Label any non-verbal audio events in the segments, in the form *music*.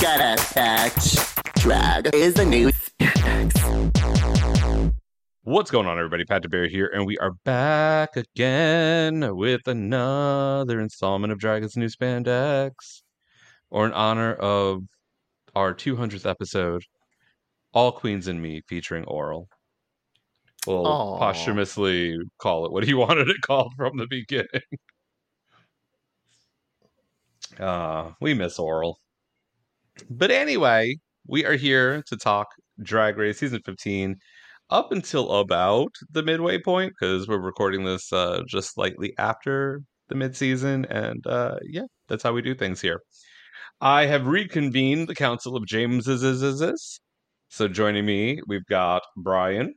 Get it, bitch. Drag is the new What's going on, everybody? Pat DeBear here, and we are back again with another installment of Dragon's New Spandex, or in honor of our 200th episode, All Queens and Me, featuring Oral. We'll Aw. posthumously call it what he *laughs* wanted it called from the beginning. *laughs* Uh, we miss Oral. But anyway, we are here to talk Drag Race Season 15 up until about the midway point because we're recording this uh, just slightly after the midseason. And uh, yeah, that's how we do things here. I have reconvened the Council of Jameses. So joining me, we've got Brian,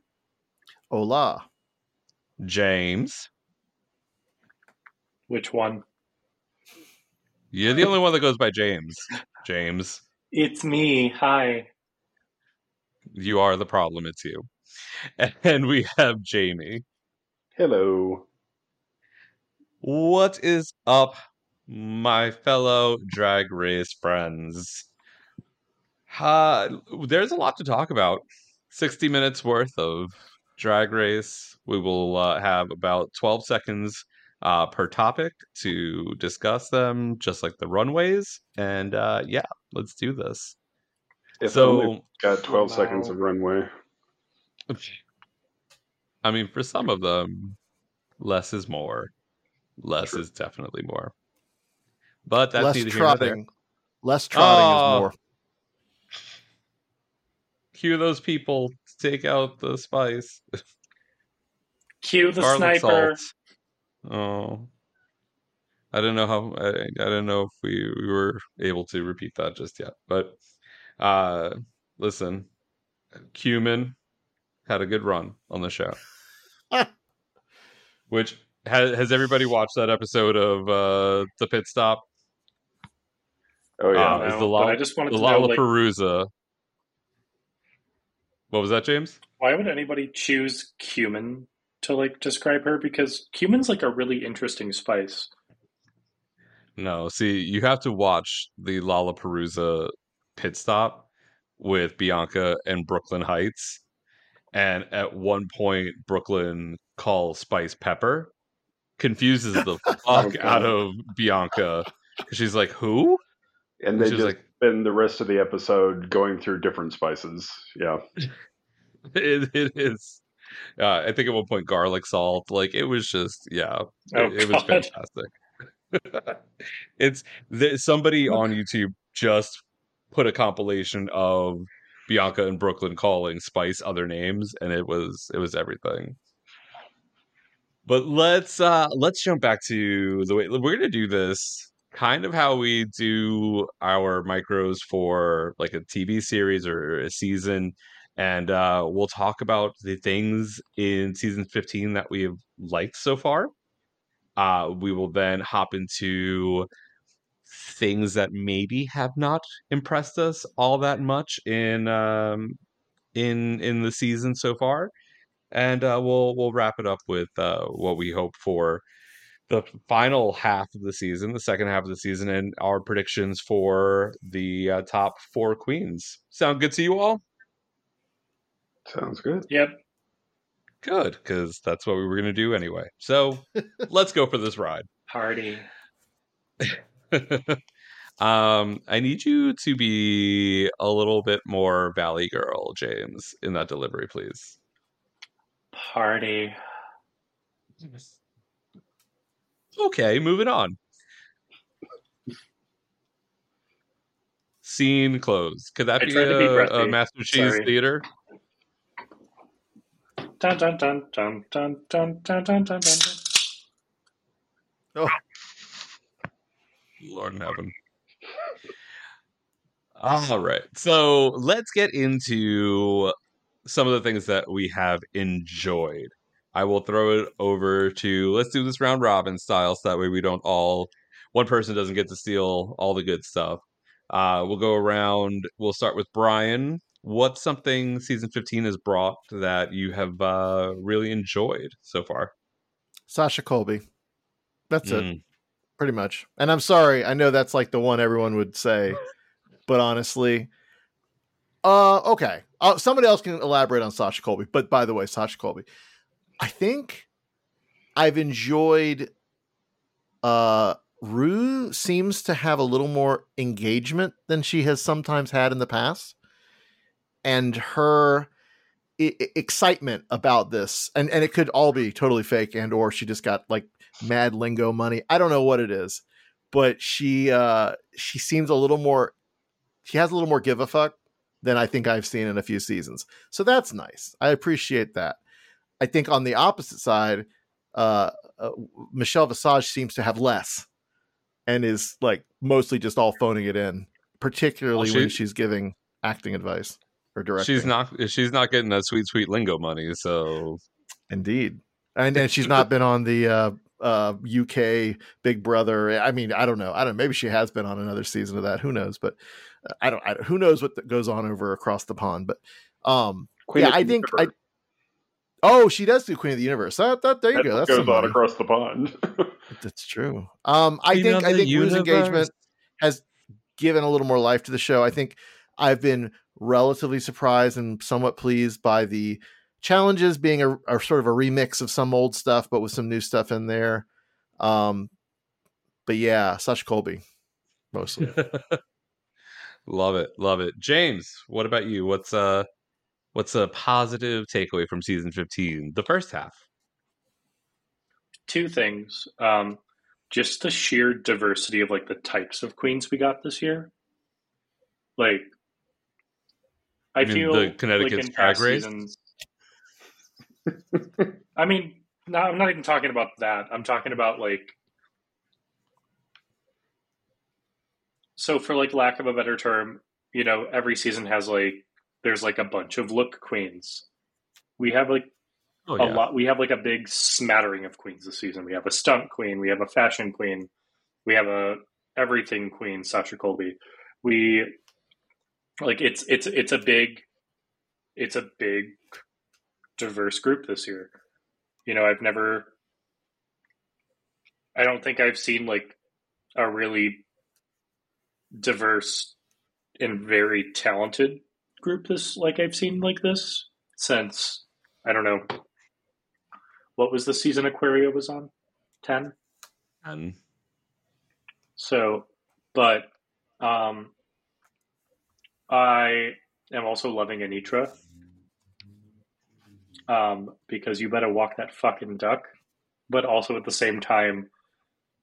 Hola. James. Which one? You're the only one that goes by James. James, It's me. Hi. you are the problem. It's you. *laughs* And we have Jamie. Hello. What is up, my fellow drag race friends? Uh, there's a lot to talk about. 60 minutes worth of drag race. We will uh, have about 12 seconds uh, per topic to discuss them, just like the runways. And uh, yeah, let's do this. If So- only we got 12 Wow. seconds of runway. *laughs* I mean, for some of them, less is more. Less True. is definitely more. But that's Less neither here there. trotting. Less trotting Oh. is ah! more. Cue those people to take out the spice. Cue the Garlic sniper. salt. Oh. I don't know how I, I don't know if we, we were able to repeat that just yet. But uh listen, Cumin had a good run on the show. *laughs* Which has has everybody watched that episode of uh the pit stop? Oh, yeah. Uh, is No, the but Lala, I just wanted the to know, like- What was that, James? Why would anybody choose cumin to like describe her? Because cumin's like a really interesting spice. No, see, you have to watch the Lollapalooza pit stop with Bianca and Brooke Lynn Hytes. And at one point, Brooke Lynn calls Spice Pepper, confuses the *laughs* fuck out of Bianca. She's like, who? and they just like- spend the rest of the episode going through different spices. Yeah. *laughs* It, it is. Uh, I think at one point, garlic salt. Like, it was just, yeah, Oh, it, it was fantastic. *laughs* it's there, somebody on YouTube just put a compilation of Bianca and Brooke Lynn calling Spice other names, and it was it was everything. But let's uh let's jump back to the way we're gonna do this kind of how we do our micros for like a TV series or a season and uh we'll talk about the things in season 15 that we have liked so far uh we will then hop into things that maybe have not impressed us all that much in um in in the season so far and uh we'll we'll wrap it up with uh what we hope for the final half of the season the second half of the season and our predictions for the uh, top four queens sound good to you all Sounds good. Yep. Good, because that's what we were going to do anyway. So let's go for this ride. *laughs* Party. *laughs* um, I need you to be a little bit more Valley Girl, James, in that delivery, please. Party. Okay, moving on. Scene closed. Could that I be to be a, a. Master Cheese Sorry. Theater? Dun dun dun dun dun dun dun dun dun dun. Oh, Lord in heaven. All right. So let's get into some of the things that we have enjoyed. I will throw it over to let's do this round robin style so that way we don't all one person doesn't get to steal all the good stuff. Uh, we'll go around. We'll start with Brian. What's something season 15 has brought that you have uh, really enjoyed so far? Sasha Colby. That's it, Mm. pretty much. And I'm sorry, I know that's like the one everyone would say, but honestly, uh, okay. Uh, somebody else can elaborate on Sasha Colby. But by the way, Sasha Colby, I think I've enjoyed. Uh, Rue seems to have a little more engagement than she has sometimes had in the past, and her I- excitement about this, and and it could all be totally fake, and or she just got like mad lingo money. I don't know what it is, but she uh she seems a little more. She has a little more give a fuck than I think I've seen in a few seasons. So that's nice. I appreciate that. I think on the opposite side, uh, uh Michelle Visage seems to have less, and is like mostly just all phoning it in, particularly Well, when she's giving acting advice or directing. She's not. She's not getting that sweet, sweet lingo money. So Indeed. And and she's not been on the uh uh UK Big Brother. I mean, I don't know. I don't maybe she has been on another season of that. Who knows? But uh, I don't I, who knows what goes on over across the pond, but um Queen yeah, I think I Oh, she does do Queen of the Universe. That, that there you That's go. what That's goes some on across the pond. *laughs* That's true. Um, I Queen think I think Rue's universe. engagement has given a little more life to the show. I think I've been relatively surprised and somewhat pleased by the challenges being a, a sort of a remix of some old stuff, but with some new stuff in there. Um, but yeah, Sasha Colby mostly. *laughs* love it, love it. James, what about you? What's uh, what's a positive takeaway from season fifteen, the first half? Two things. Um, just the sheer diversity of like the types of queens we got this year. Like, I mean feel the Connecticut's like Drag Race? seasons. *laughs* I mean, no, I'm not even talking about that. I'm talking about like. So, for like lack of a better term, you know, every season has like there's like a bunch of look queens. We have like Oh a yeah, lot. We have like a big smattering of queens this season. We have a stunt queen. We have a fashion queen. We have a everything queen, Sasha Colby. We like it's it's it's a big it's a big diverse group this year. You know, I've never I don't think I've seen like a really diverse and very talented group this like I've seen like this since I don't know what was the season Aquaria was on? 10? and So, but um, I am also loving Anetra um, because you better walk that fucking duck. But also at the same time,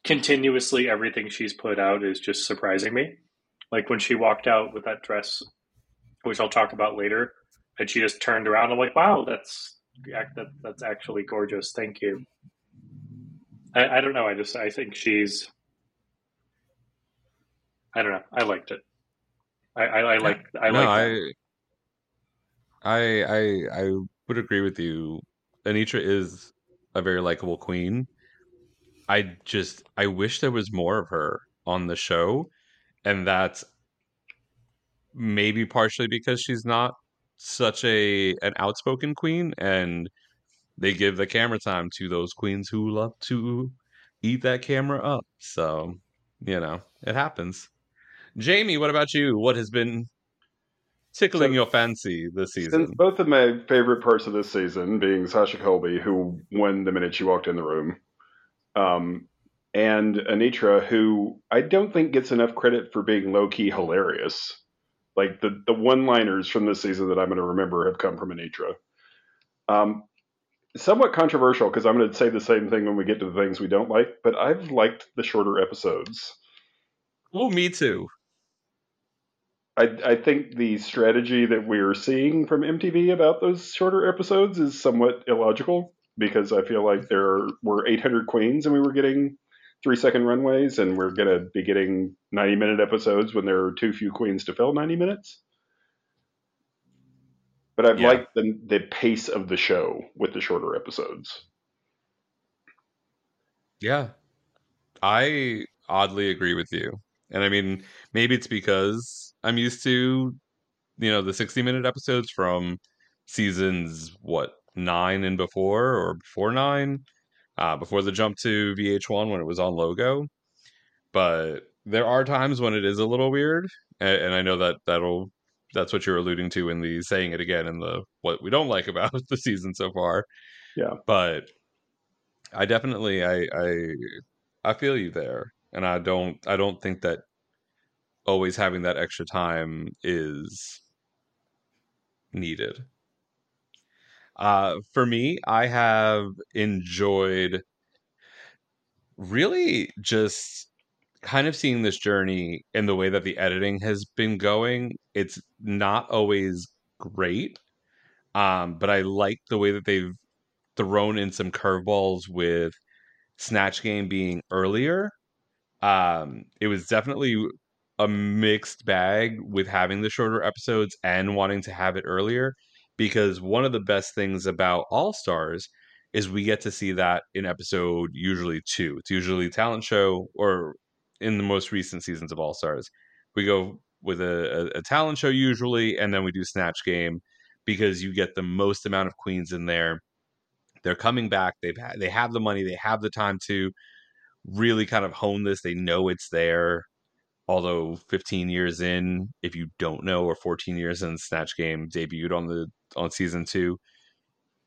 continuously everything she's put out is just surprising me. Like when she walked out with that dress, which I'll talk about later, and she just turned around. I'm like, wow, that's that, that's actually gorgeous. Thank you. I, I don't know. I just I think she's I don't know. I liked it. I, I, I like. I no, like. I, I, I, I would agree with you. Anetra is a very likable queen. I just, I wish there was more of her on the show, and that's maybe partially because she's not such a an outspoken queen, and they give the camera time to those queens who love to eat that camera up. So, you know, it happens. Jamie, what about you? What has been tickling So- your fancy this Since season. both of my favorite parts of this season being Sasha Colby, who won the minute she walked in the room, um, and Anetra, who I don't think gets enough credit for being low key hilarious. Like the the one liners from this season that I'm going to remember have come from Anetra. Um, somewhat controversial because I'm going to say the same thing when we get to the things we don't like, but I've liked the shorter episodes. Oh, me too. I, I think the strategy that we're seeing from MTV about those shorter episodes is somewhat illogical because I feel like there were 800 queens and we were getting three second runways, and we're going to be getting 90 minute episodes when there are too few queens to fill 90 minutes. But I've Yeah. liked the, the pace of the show with the shorter episodes. Yeah. I oddly agree with you. And I mean, maybe it's because I'm used to, you know, the 60 minute episodes from seasons, what, nine and before, or before nine, uh, before the jump to VH1 when it was on logo. But there are times when it is a little weird. And, and I know that that'll, that's what you're alluding to in the saying it again in the what we don't like about *laughs* the season so far. Yeah. But I definitely, I, I, I feel you there, and I don't I don't think that always having that extra time is needed. Uh, for me, I have enjoyed really just kind of seeing this journey in the way that the editing has been going. It's not always great, um, but I like the way that they've thrown in some curveballs with Snatch Game being earlier. Um, it was definitely a mixed bag with having the shorter episodes and wanting to have it earlier because one of the best things about All Stars is we get to see that in episode usually two. It's usually talent show or in the most recent seasons of All Stars. We go with a, a, a talent show usually, and then we do Snatch Game because you get the most amount of queens in there. They're coming back. They've ha- they have the money. They have the time to really kind of hone this. They know it's there. Although 15 years in, if you don't know, or 14 years in, Snatch Game debuted on the on season two,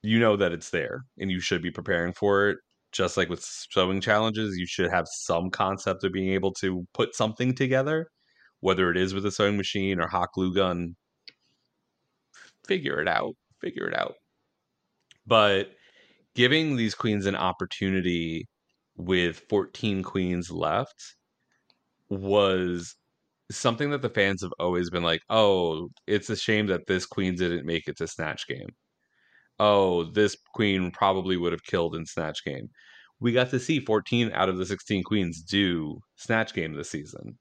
you know that it's there, and you should be preparing for it. Just like with sewing challenges, you should have some concept of being able to put something together, whether it is with a sewing machine or hot glue gun. Figure it out. Figure it out. But giving these queens an opportunity with 14 queens left was something that the fans have always been like, oh, it's a shame that this queen didn't make it to Snatch Game. Oh, this queen probably would have killed in Snatch Game. We got to see 14 out of the 16 queens do Snatch Game this season.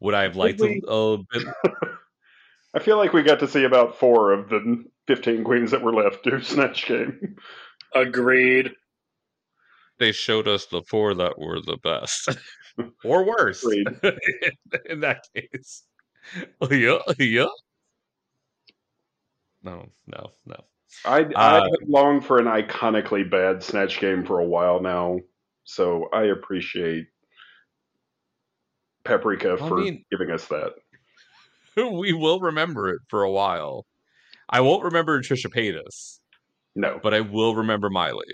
Would I have liked a, we? a bit? *laughs* I feel like we got to see about four of the 15 queens that were left do Snatch Game. Agreed. They showed us the four that were the best, *laughs* or worse. In, *laughs* in that case, yeah, yeah. No, no, no. I, I Uh, longed for an iconically bad Snatch Game for a while now, so I appreciate Paprika I for mean- giving us that. *laughs* we will remember it for a while. I won't remember Trisha Paytas, No, but I will remember Miley.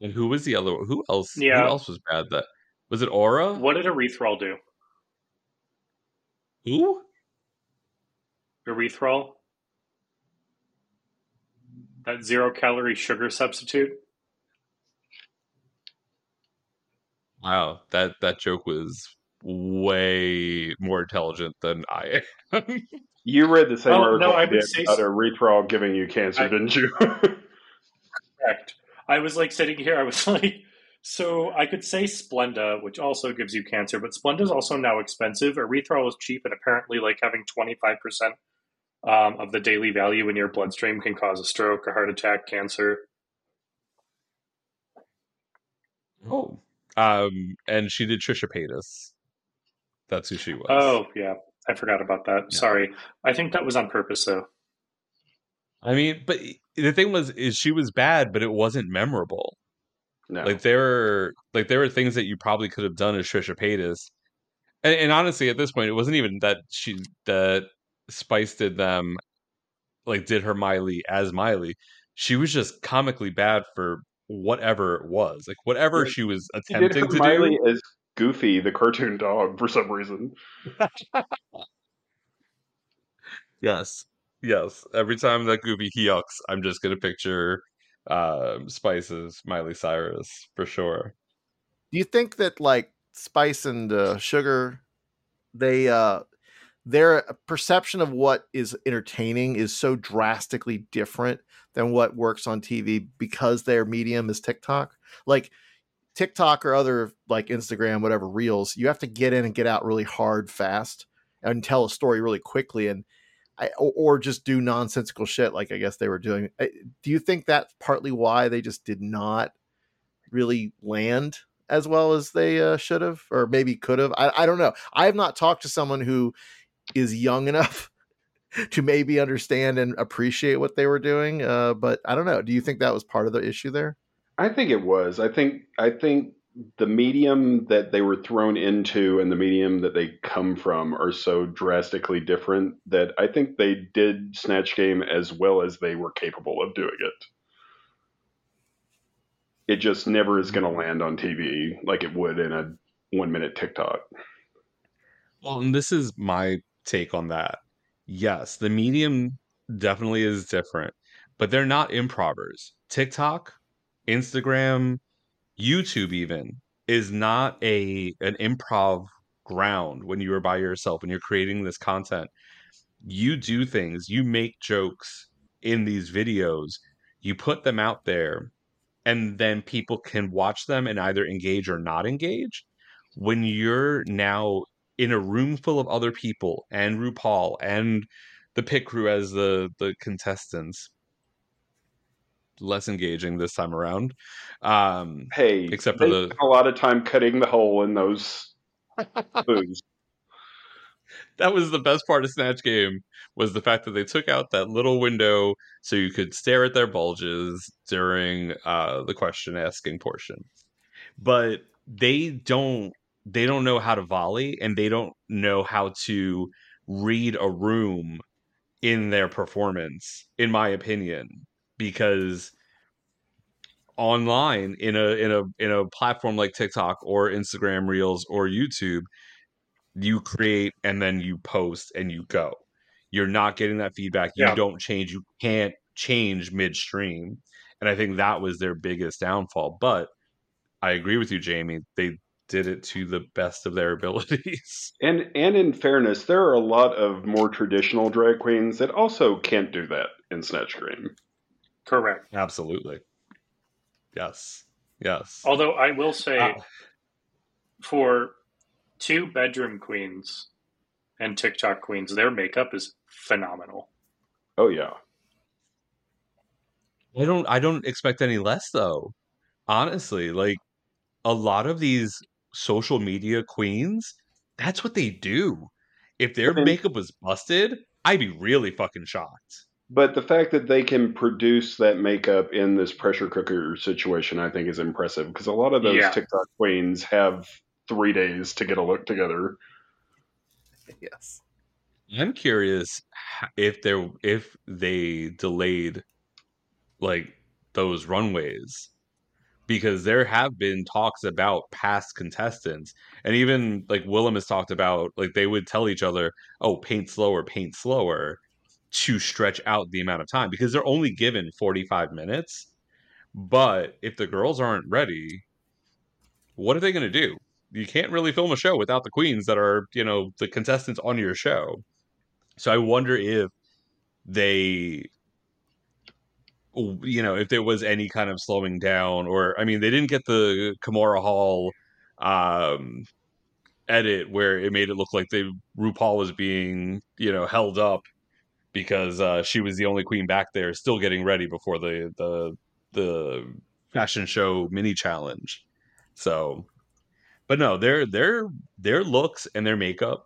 And who was the other? Who else? Yeah. Who else was bad? That was it. Aura. What did Erythral do? Who? Erythral? That zero calorie sugar substitute? Wow, that that joke was way more intelligent than I am. *laughs* you read the same Oh, article no, I I would did say about so. erythral giving you cancer, I- didn't you? *laughs* Correct. I was like sitting here, I was *laughs* like, so I could say Splenda, which also gives you cancer, but Splenda is also now expensive. Erythral is cheap, and apparently, like having 25% um, of the daily value in your bloodstream can cause a stroke, a heart attack, cancer. oh, um, and she did Trisha Paytas. That's who she was. Oh, yeah. I forgot about that. Yeah. Sorry. I think that was on purpose, though. I mean, but the thing was, is she was bad, but it wasn't memorable. no. Like there were like there were things that you probably could have done as Trisha Paytas And, and honestly, at this point, it wasn't even that she that Spice did them, like did her Miley as Miley. She was just comically bad for whatever it was, like whatever Yeah, she was She did attempting to Miley do. as Goofy, the cartoon dog, for some reason. *laughs* Yes, yes. Every time that Goofy yucks, I'm just gonna picture um, Spice's Miley Cyrus for sure. Do you think that like Spice and uh, Sugar, they uh, their perception of what is entertaining is so drastically different than what works on TV because their medium is TikTok. Like TikTok or other like Instagram, whatever reels, you have to get in and get out really hard, fast, and tell a story really quickly, and I, or, just do nonsensical shit like I guess they were doing. Do you think that's partly why they just did not really land as well as they uh, should have, or maybe could have? I, I don't know. I have not talked to someone who is young *laughs* enough to maybe understand and appreciate what they were doing. Uh, but I don't know. Do you think that was part of the issue there? I think it was. I think I think the medium that they were thrown into and the medium that they come from are so drastically different that I think they did Snatch Game as well as they were capable of doing it. It just never is going to land on TV like it would in a one minute TikTok. Well, and this is my take on that. Yes, the medium definitely is different, but they're not improvers. TikTok, Instagram, YouTube even is not a an improv ground when you are by yourself and you're creating this content. You do things, you make jokes in these videos, you put them out there, and then people can watch them and either engage or not engage. When you're now in a room full of other people and RuPaul and the pit crew as the the contestants, less engaging this time around. Um, Hey, except for they the spent a lot of time cutting the hole in those *laughs* booths. that was the best part of Snatch Game was the fact that they took out that little window so you could stare at their bulges during uh, the question asking portion. But they don't they don't know how to volley and they don't know how to read a room in their performance, in my opinion, because online in a in a in a platform like TikTok or Instagram Reels or YouTube, you create and then you post and you go. You're not getting that feedback. You Yeah. don't change. You can't change midstream. And I think that was their biggest downfall. But I agree with you, Jamie. They did it to the best of their *laughs* abilities. And and in fairness, there are a lot of more traditional drag queens that also can't do that in Snatch Game. Correct. Absolutely. Yes. Yes. Although I will say, Uh, for two bedroom queens and TikTok queens, their makeup is phenomenal. Oh yeah. I don't I don't expect any less though. Honestly, like a lot of these social media queens, that's what they do. If their makeup was busted, I'd be really fucking shocked. But the fact that they can produce that makeup in this pressure cooker situation, I think, is impressive because a lot of those Yeah. TikTok queens have three days to get a look together. Yes. I'm curious h- if there if they delayed like those runways because there have been talks about past contestants and even like Willam has talked about like they would tell each other, "Oh, paint slower, paint slower." To stretch out the amount of time because they're only given 45 minutes. But if the girls aren't ready, what are they going to do? You can't really film a show without the queens that are, you know, the contestants on your show. So I wonder if they you know, if there was any kind of slowing down or I mean, they didn't get the Kimura Hall um edit where it made it look like they RuPaul was being, you know, held up because uh, she was the only queen back there still getting ready before the the the fashion show mini challenge. So but no, their their their looks and their makeup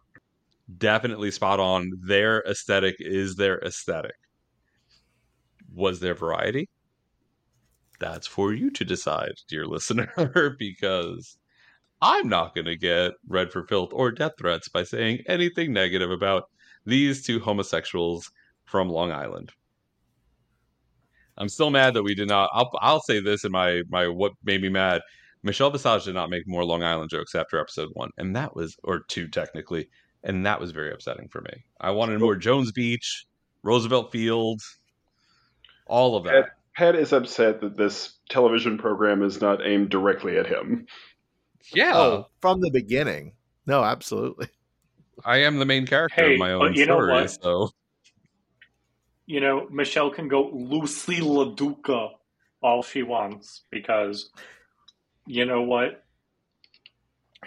definitely spot on. Their aesthetic is their aesthetic. Was there variety? That's for you to decide, dear listener, *laughs* because I'm not going to get read for filth or death threats by saying anything negative about these two homosexuals from Long Island. I'm still mad that we did not. I'll, I'll say this in my my what made me mad. Michelle Visage did not make more Long Island jokes after episode one, and that was or two technically, and that was very upsetting for me. I wanted more Jones Beach, Roosevelt Field, all of that. Pat, Pat is upset that this television program is not aimed directly at him. Yeah, Oh, from the beginning. No, absolutely. I am the main character Hey, of my own you know story, what? so You know, Michelle can go Loosey LaDuca all she wants because you know what?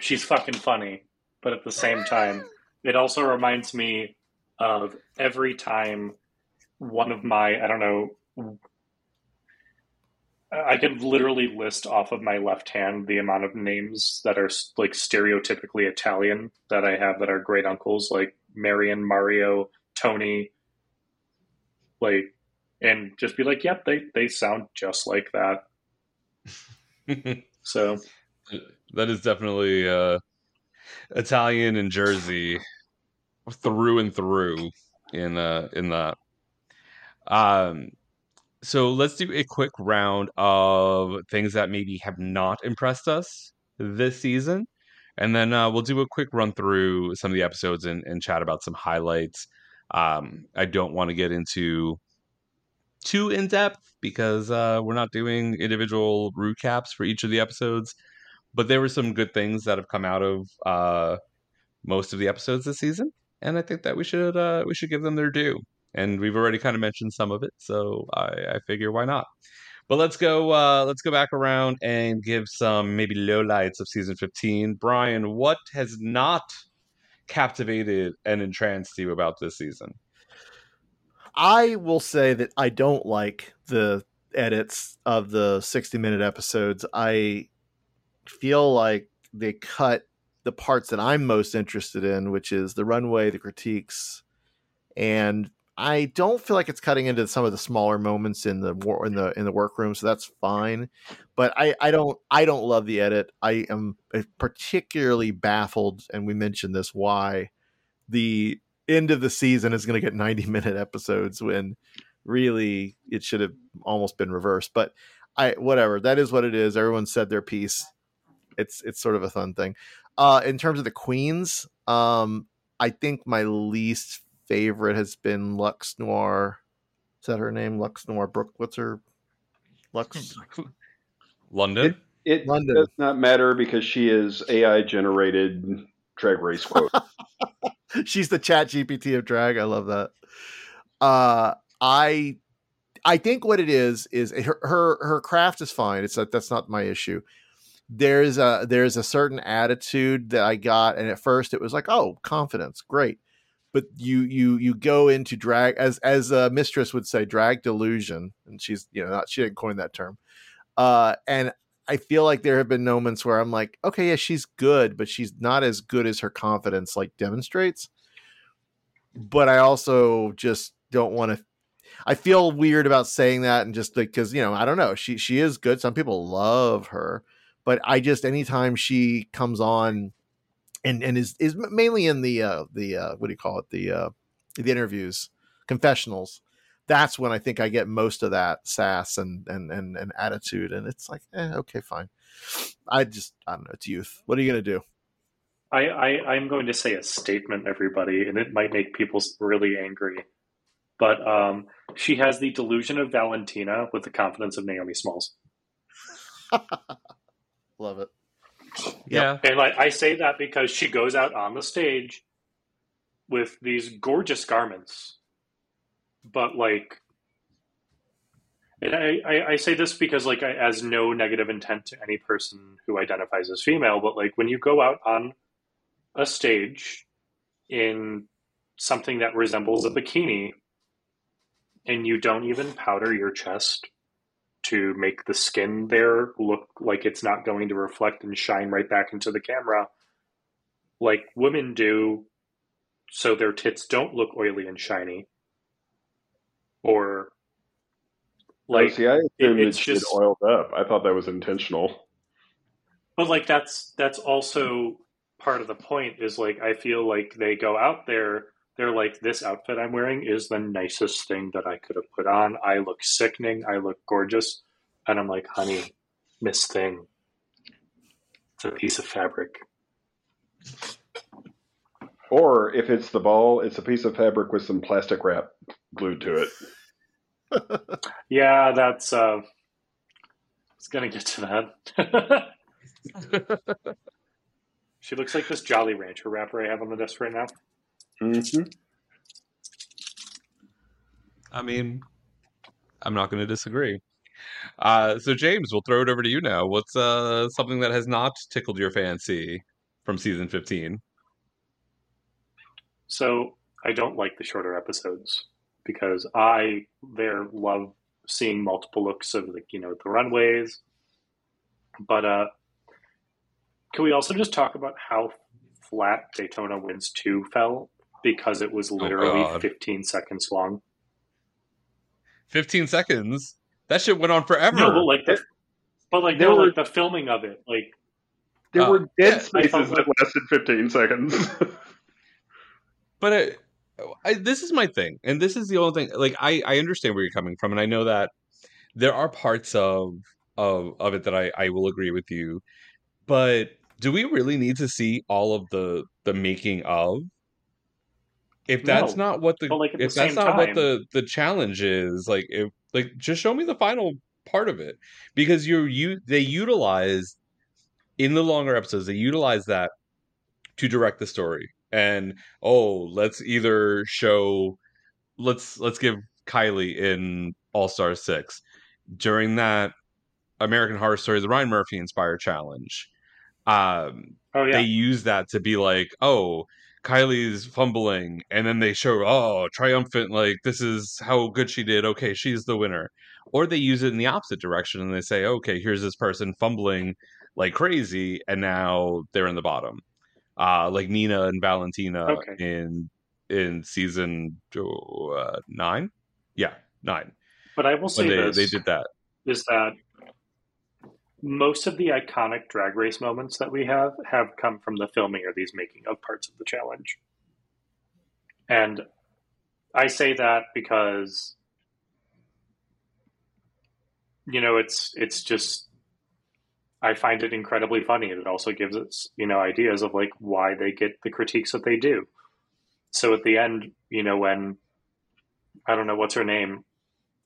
She's fucking funny, but at the same time, it also reminds me of every time one of my, I don't know, I could literally list off of my left hand the amount of names that are like stereotypically Italian that I have that are great uncles, like Marion, Mario, Tony, like, and just be like, yep, they they sound just like that. So *laughs* that is definitely uh, Italian and Jersey through and through in uh, in that. Um, so let's do a quick round of things that maybe have not impressed us this season, and then uh, we'll do a quick run through some of the episodes and, and chat about some highlights. Um, I don't want to get into too in depth because uh, we're not doing individual recaps for each of the episodes, but there were some good things that have come out of uh, most of the episodes this season, and I think that we should uh, we should give them their due. And we've already kind of mentioned some of it, so I, I figure why not. But let's go. Uh, let's go back around and give some maybe lowlights of season fifteen. Brian, what has not captivated and entranced you about this season? I will say that I don't like the edits of the 60 minute episodes. I feel like they cut the parts that I'm most interested in, which is the runway, the critiques, and I don't feel like it's cutting into some of the smaller moments in the war in the in the workroom, so that's fine. But I I don't I don't love the edit. I am particularly baffled, and we mentioned this why the end of the season is going to get 90 *laughs* minute episodes when really it should have almost been reversed but i whatever that is what it is everyone said their piece it's it's sort of a fun thing uh in terms of the queens um i think my least favorite has been Luxx Noir is that her name Luxx Noir brooke what's her Luxx *laughs* London. It London. does not matter because she is AI generated drag race quote. *laughs* she's the chat gpt of drag i love that uh i i think what it is is her her, her craft is fine it's that that's not my issue there's a there's a certain attitude that i got and at first it was like oh confidence great but you you you go into drag as as a mistress would say drag delusion and she's you know not she didn't coin that term uh and I feel like there have been moments where I'm like, okay, yeah, she's good, but she's not as good as her confidence like demonstrates. But I also just don't want to. I feel weird about saying that, and just because you know, I don't know, she she is good. Some people love her, but I just anytime she comes on, and and is is mainly in the uh the uh what do you call it the uh the interviews confessionals that's when I think I get most of that sass and and and, and attitude, and it's like, eh, okay, fine. I just I don't know. It's youth. What are you gonna do? I, I I'm going to say a statement, everybody, and it might make people really angry. But um, she has the delusion of Valentina with the confidence of Naomi Smalls. *laughs* Love it. Yeah. And like I say that because she goes out on the stage with these gorgeous garments, but like, and I, I, I say this because like I, as no negative intent to any person who identifies as female, but like when you go out on a stage in something that resembles a bikini and you don't even powder your chest to make the skin there look like it's not going to reflect and shine right back into the camera like women do so their tits don't look oily and shiny or like like see, I assumed that it's just oiled up. I thought that was intentional. But like that's that's also part of the point is like I feel like they go out there, they're like, this outfit I'm wearing is the nicest thing that I could have put on. I look sickening, I look gorgeous. And I'm like, honey, Miss Thing. It's a piece of fabric. Or if it's the ball, it's a piece of fabric with some plastic wrap glued to it. *laughs* Yeah, that's uh I was gonna get to that. *laughs* she looks like this Jolly Rancher wrapper I have on the desk right now. Mm-hmm. I mean, I'm not going to disagree. Uh, so James, we'll throw it over to you now. What's uh, something that has not tickled your fancy from season 15? So I don't like the shorter episodes because I there love seeing multiple looks of like you know the runways. But uh, can we also just talk about how flat Daytona Wind Two fell because it was literally God. 15 seconds long? 15 seconds. That shit went on forever. No, but like the, but like There no, were- like the filming of it, like There Uh, were dead yeah, spaces thought that lasted 15 seconds. *laughs* but I, I, this is my thing, and this is the only thing. Like, I, I understand where you're coming from, and I know that there are parts of of of it that I, I will agree with you. But do we really need to see all of the the making of? If that's No, not what the like, if the that's not what the the challenge is, like if like just show me the final part of it. Because you're you they utilize in the longer episodes they utilize that to direct the story. And oh let's either show let's let's give kylie in all star 6 during that american horror story the ryan murphy inspired challenge um oh yeah, they use that to be like, oh, Kylie's fumbling, and then they show, oh, triumphant, like this is how good she did. Okay, she's the winner. Or they use it in the opposite direction and they say, okay, here's this person fumbling like crazy, and now they're in the bottom. Uh, like Nina and Valentina Okay. in in season uh, nine, yeah, nine. but I will say they this they did that. is that most of the iconic drag race moments that we have have come from the filming or these making of parts of the challenge. And I say that because you know it's it's just I find it incredibly funny and it also gives us, you know, ideas of like why they get the critiques that they do. So at the end, you know, when I don't know what's her name,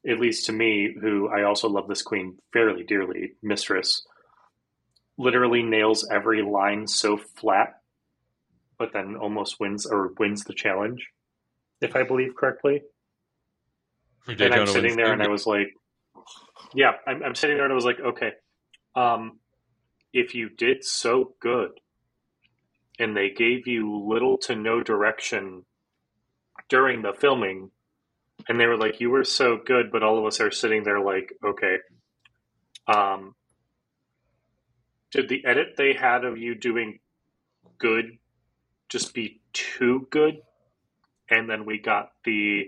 at least to me, who I also love this queen fairly dearly, Mistress, literally nails every line so flat, but then almost wins or wins the challenge, if I believe correctly. And I'm sitting there and I was like, yeah, I'm, I'm sitting there and I was like, okay, um, if you did so good and they gave you little to no direction during the filming, and they were like, you were so good, but all of us are sitting there like, okay, um, did the edit they had of you doing good just be too good? And then we got the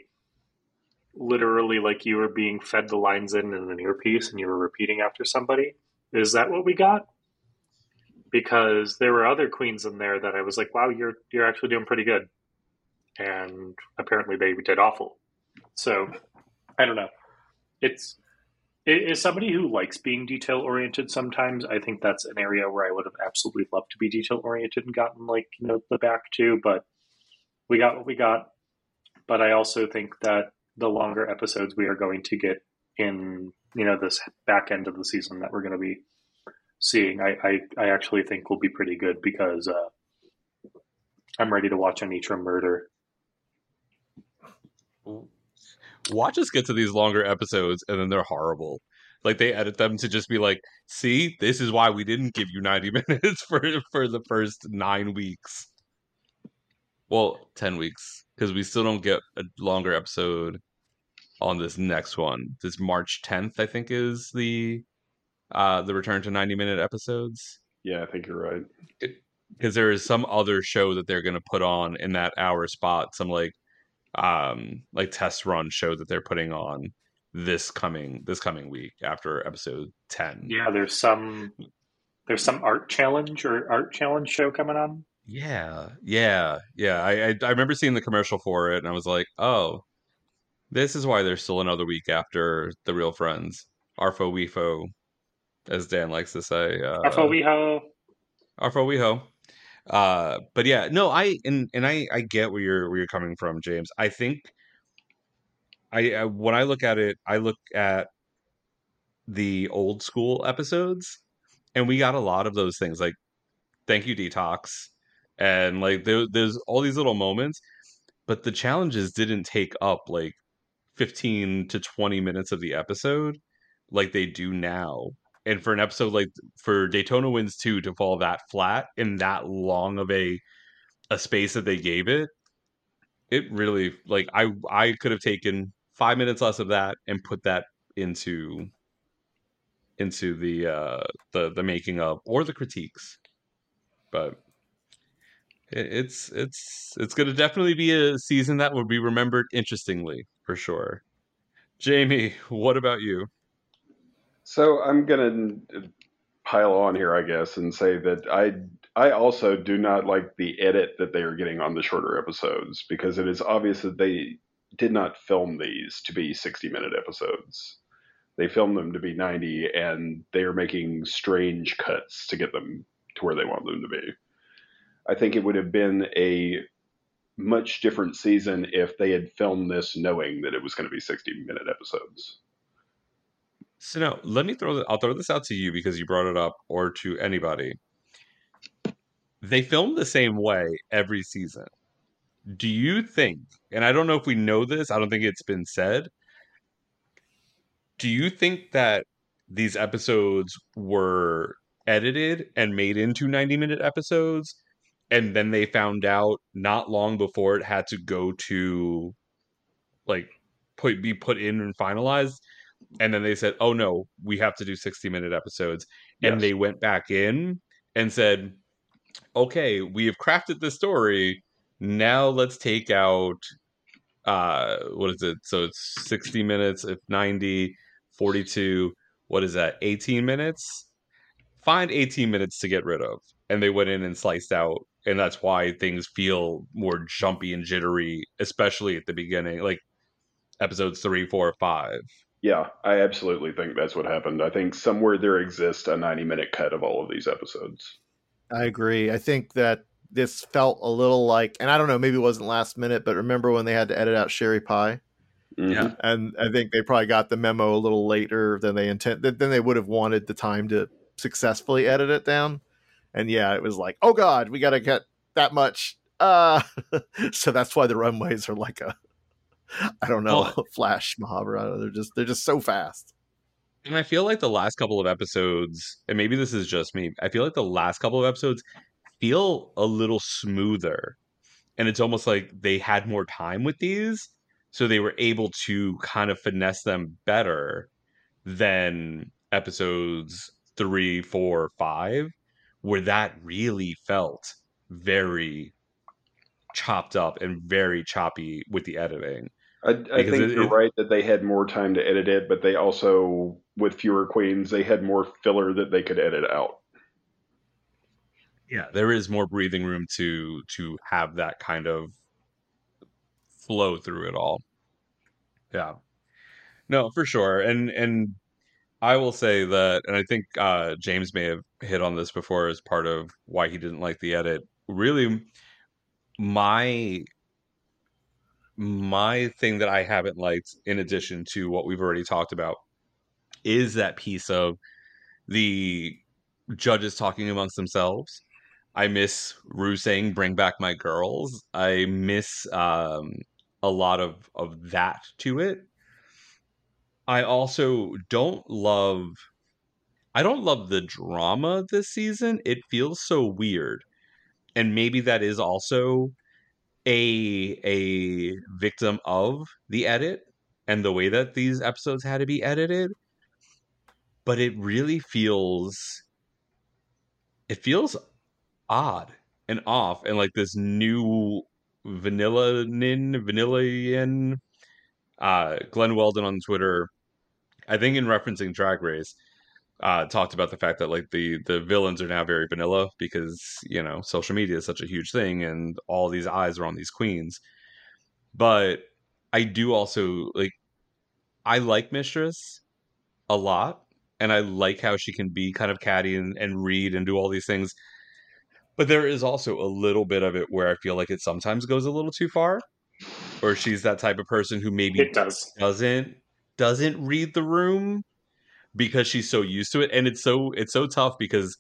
literally like you were being fed the lines in in an earpiece and you were repeating after somebody. Is that what we got? Because there were other queens in there that I was like, wow, you're you're actually doing pretty good. And apparently they did awful. So I don't know. It's it is somebody who likes being detail oriented sometimes. I think that's an area where I would have absolutely loved to be detail oriented and gotten like, you know, the back to, but we got what we got. But I also think that the longer episodes we are going to get in, you know, this back end of the season that we're going to be seeing, I, I, I actually think will be pretty good because uh, I'm ready to watch Anetra murder. Watch us get to these longer episodes and then they're horrible. Like they edit them to just be like see this is why we didn't give you 90 *laughs* minutes for for the first nine weeks. Well 10 weeks because we still don't get a longer episode on this next one. This march 10th i think is the uh the return to 90 minute episodes. Yeah, I think you're right. because there is some other show that they're going to put on in that hour spot some like um like test run show that they're putting on this coming this coming week after episode 10 Yeah, there's some there's some art challenge or art challenge show coming on. Yeah, yeah, yeah. I, I I remember seeing the commercial for it, and I was like, oh, this is why there's still another week after the Real Friends. Arfo Weefo, as Dan likes to say. Uh, Arfo Weho. Arfo Weho. Uh, but yeah, no, I and and I I get where you're where you're coming from, James. I think I, I when I look at it, I look at the old school episodes, and we got a lot of those things like "Thank You Detox," and like there, there's all these little moments, but the challenges didn't take up like 15 to 20 minutes of the episode like they do now and for an episode like for Daytona Wind 2 to fall that flat in that long of a a space that they gave it it really like I I could have taken 5 minutes less of that and put that into into the uh the the making of or the critiques. But it, it's it's it's going to definitely be a season that will be remembered interestingly for sure. Jamie what about you So I'm gonna pile on here, I guess, and say that I I also do not like the edit that they are getting on the shorter episodes because it is obvious that they did not film these to be 60 minute episodes. They filmed them to be 90, and they are making strange cuts to get them to where they want them to be. I think it would have been a much different season if they had filmed this knowing that it was going to be 60 minute episodes. So now let me throw. That. I'll throw this out to you because you brought it up, or to anybody. They film the same way every season. Do you think? And I don't know if we know this. I don't think it's been said. Do you think that these episodes were edited and made into 90 minute episodes and then they found out not long before it had to go to like put be put in and finalized and then they said oh no we have to do 60 minute episodes. And Yes. they went back in and said okay we have crafted the story. Now let's take out uh what is it? So it's 60 minutes if 90 42 what is that 18 minutes? Find 18 minutes to get rid of. And they went in and sliced out and that's why things feel more jumpy and jittery especially at the beginning like episodes three four five Yeah, I absolutely think that's what happened. I think somewhere there exists a 90 minute cut of all of these episodes. I agree. I think that this felt a little like, and I don't know, maybe it wasn't last minute, but remember when they had to edit out Sherry Pie? Mhm. Yeah. And I think they probably got the memo a little later than they intend. Than they would have wanted the time to successfully edit it down. And yeah, it was like, oh god, we got to get that much. Uh, *laughs* so that's why the runways are like a, I don't know, Well- *laughs* Flash Mahabharata. They're just they're just so fast. And I feel like the last couple of episodes, and maybe this is just me, I feel like the last couple of episodes feel a little smoother. And it's almost like they had more time with these, so they were able to kind of finesse them better than episodes three, four, five, where that really felt very chopped up and very choppy with the editing. I, I think it- you're it- right that they had more time to edit it, but they also, with fewer queens, they had more filler that they could edit out. yeah there is more breathing room to to have that kind of flow through it all yeah no for sure and and i will say that and i think uh james may have hit on this before as part of why he didn't like the edit really my my thing that i haven't liked in addition to what we've already talked about is that piece of the judges talking amongst themselves I miss Rue saying "Bring back my girls." I miss um, a lot of of that to it. I also don't love. I don't love the drama this season. It feels so weird, and maybe that is also a a victim of the edit and the way that these episodes had to be edited. But it really feels. It feels odd and off and like this new vanilla nin vanillian uh glen weldon on twitter i think in referencing drag race uh, talked about the fact that like the the villains are now very vanilla because you know social media is such a huge thing and all these eyes are on these queens. But I do also like I like Mistress a lot, and I like how she can be kind of catty and, and read and do all these things. But there is also a little bit of it where I feel like it sometimes goes a little too far, or she's that type of person who maybe It does. doesn't doesn't read the room because she's so used to it and it's so it's so tough because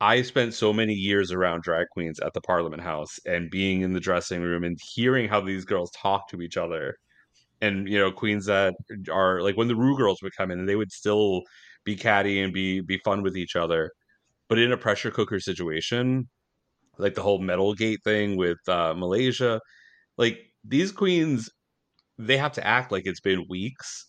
I spent so many years around drag queens at the Parliament House and being in the dressing room and hearing how these girls talk to each other. And you know, queens that are like when the Rue girls would come in and they would still be catty and be be fun with each other. But in a pressure cooker situation, like the whole metal gate thing with uh, Malaysia, like these queens, they have to act like it's been weeks.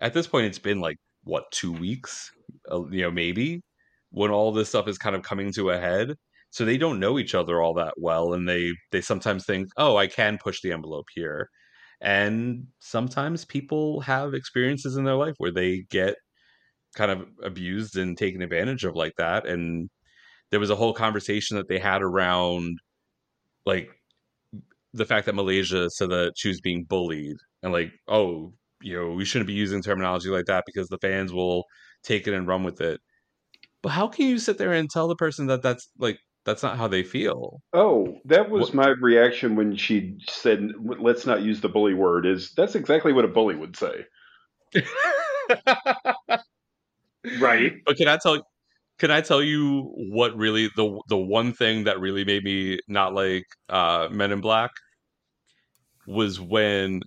At this point, it's been like what two weeks, uh, you know, maybe when all this stuff is kind of coming to a head. So they don't know each other all that well, and they they sometimes think, oh, I can push the envelope here. And sometimes people have experiences in their life where they get kind of abused and taken advantage of like that. And there was a whole conversation that they had around like the fact that Malaysia said that she was being bullied and like, oh, you know, we shouldn't be using terminology like that because the fans will take it and run with it. But how can you sit there and tell the person that that's like that's not how they feel? Oh, that was What- my reaction when she said, "Let's not use the bully word." Is that's exactly what a bully would say? *laughs* Right. But can I tell can I tell you what really the the one thing that really made me not like uh Men in Black was when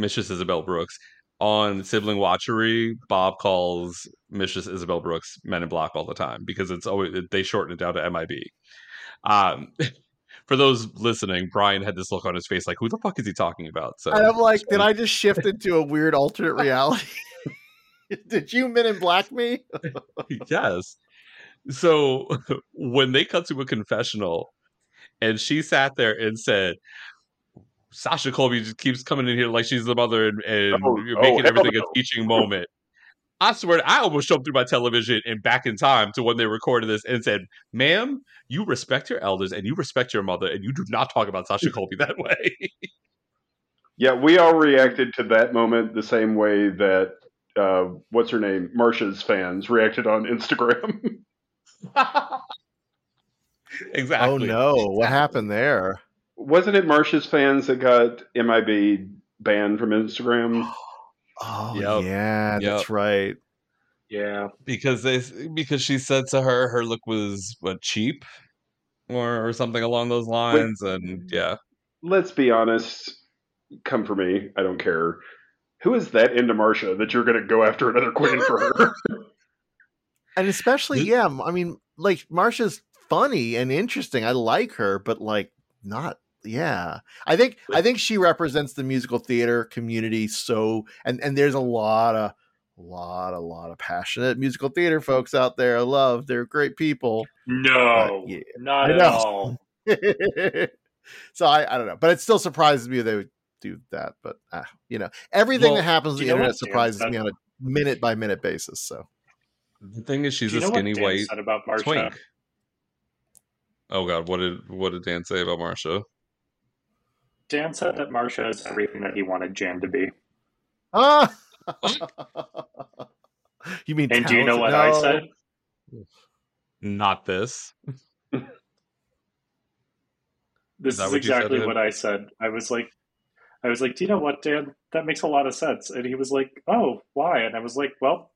Mistress Isabelle Brooks on Sibling Watchery, Bob calls Mistress Isabelle Brooks Men in Black all the time because it's always they shorten it down to MIB. Um *laughs* for those listening, Brian had this look on his face like, who the fuck is he talking about? So I'm like, did *laughs* I just shift into a weird alternate reality? *laughs* did you Men in Black me? yes. So when they cut to a confessional and she sat there and said, Sasha Colby just keeps coming in here like she's the mother and, and Oh, you're oh, making hell everything no. a teaching moment. I swear, I almost jumped through my television and back in time to when they recorded this and said, "Ma'am, you respect your elders and you respect your mother, and you do not talk about Sasha Colby that *laughs* way." Yeah, we all reacted to that moment the same way that uh, what's her name, Marcia's fans reacted on Instagram. *laughs* *laughs* exactly. Oh no, what happened there? Wasn't it Marcia's fans that got MIB banned from Instagram? *gasps* Oh Yep. yeah, Yep. that's right. Yeah. because they because she said to her her look was what cheap or, or something along those lines and yeah Let's be honest. Come for me. I don't care. Who is that into Marcia that you're going to go after another queen for her? *laughs* And especially, yeah, I mean, like Marcia's funny and interesting. I like her, but like not yeah. I think I think she represents the musical theater community so and and there's a lot of lot a lot of passionate musical theater folks out there. I love. They're great people. No. yeah. Not at all. *laughs* so I, I don't know, but it still surprises me they would do that. But uh, you know, everything Well, that happens on the internet surprises me on a minute by minute basis. So the thing is she's a skinny white about Marcia? twink oh god what did what did dan say about marcia Dan said that Marcia is everything that he wanted Jan to be. ah, *laughs* you mean? And do you know what talented? I said? not this *laughs* This is, what you said exactly to him? what I said. I was like, I was like, do you know what, Dan? That makes a lot of sense. And he was like, oh, why? And I was like, well,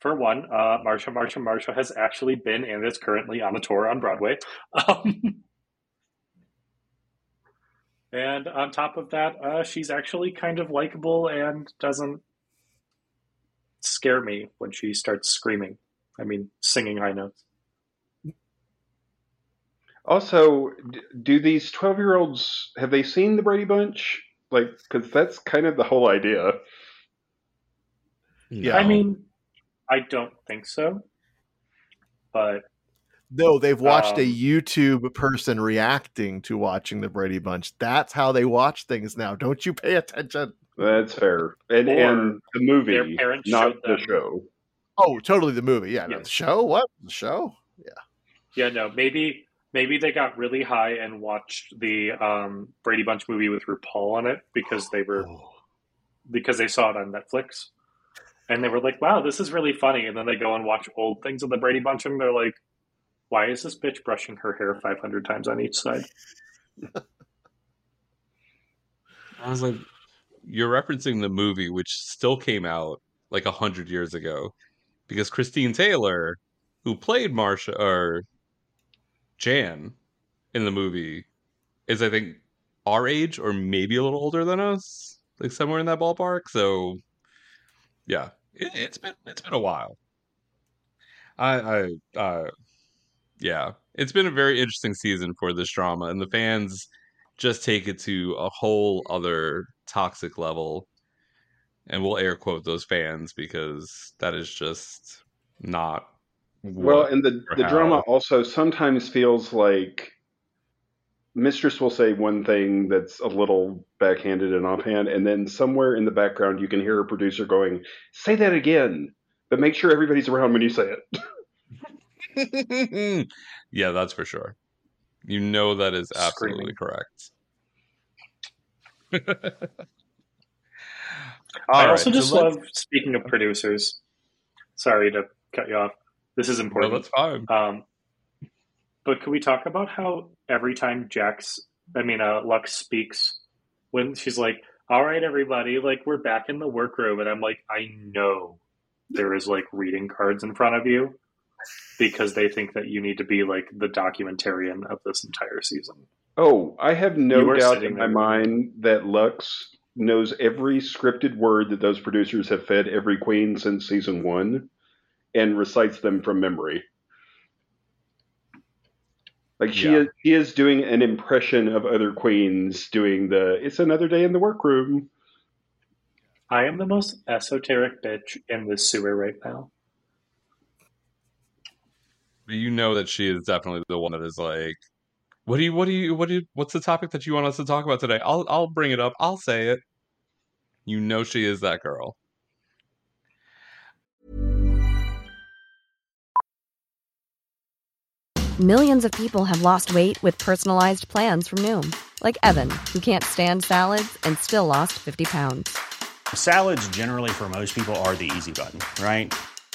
for one, uh, Marcia, Marcia, Marcia has actually been and is currently on a tour on Broadway. *laughs* Um, and on top of that, uh, she's actually kind of likable and doesn't scare me when she starts screaming. I mean, singing high notes. Also, do these 12 year olds have they seen the Brady Bunch? Like, because that's kind of the whole idea. Yeah. I mean, I don't think so. But No, they've watched a Um, YouTube person reacting to watching the Brady Bunch. That's how they watch things now. Don't you pay attention? That's fair. And, and the movie, their parents not the show. Oh, totally the movie. Yeah, no, the show. What the show? Yeah. Yeah, no, maybe maybe they got really high and watched the um, Brady Bunch movie with RuPaul on it because they were Oh. because they saw it on Netflix, and they were like, "Wow, this is really funny." And then they go and watch old things of the Brady Bunch, and they're like, "Why is this bitch brushing her hair five hundred times on each side?" *laughs* I was like, you're referencing the movie, which still came out like a hundred years ago, because Christine Taylor, who played Marcia or Jan in the movie, is I think our age or maybe a little older than us, like somewhere in that ballpark. So, yeah, it, it's been it's been a while. I I uh, yeah, it's been a very interesting season for this drama, and the fans just take it to a whole other toxic level. And we'll air quote those fans because that is just not Well, and the the how- drama also sometimes feels like mistress will say one thing that's a little backhanded and offhand, and then somewhere in the background you can hear a producer going, "Say that again," but make sure everybody's around when you say it. *laughs* *laughs* yeah, that's for sure. You know that is absolutely Screaming. correct. *laughs* I also right, so just let's- love speaking of producers. Sorry to cut you off. This is No, important. that's fine. Um, but can we talk about how every time Jax, I mean, uh, Luxx speaks, when she's like, "All right, everybody, like we're back in the workroom," and I'm like, I know there is like reading cards in front of you because they think that you need to be like the documentarian of this entire season. Oh, I have no doubt in my there. mind that Luxx knows every scripted word that those producers have fed every queen since season one and recites them from memory. Like she Yeah. is, she is doing an impression of other queens doing the "It's another day in the workroom." I am the most esoteric bitch in this sewer right now. You know that she is definitely the one that is like what do you what do you what do you what's the topic that you want us to talk about today? I'll i'll bring it up. I'll say it. You know she is that girl. Millions of people have lost weight with personalized plans from Noom, like Evan, who can't stand salads and still lost 50 pounds. Salads, generally, for most people, are the easy button, right?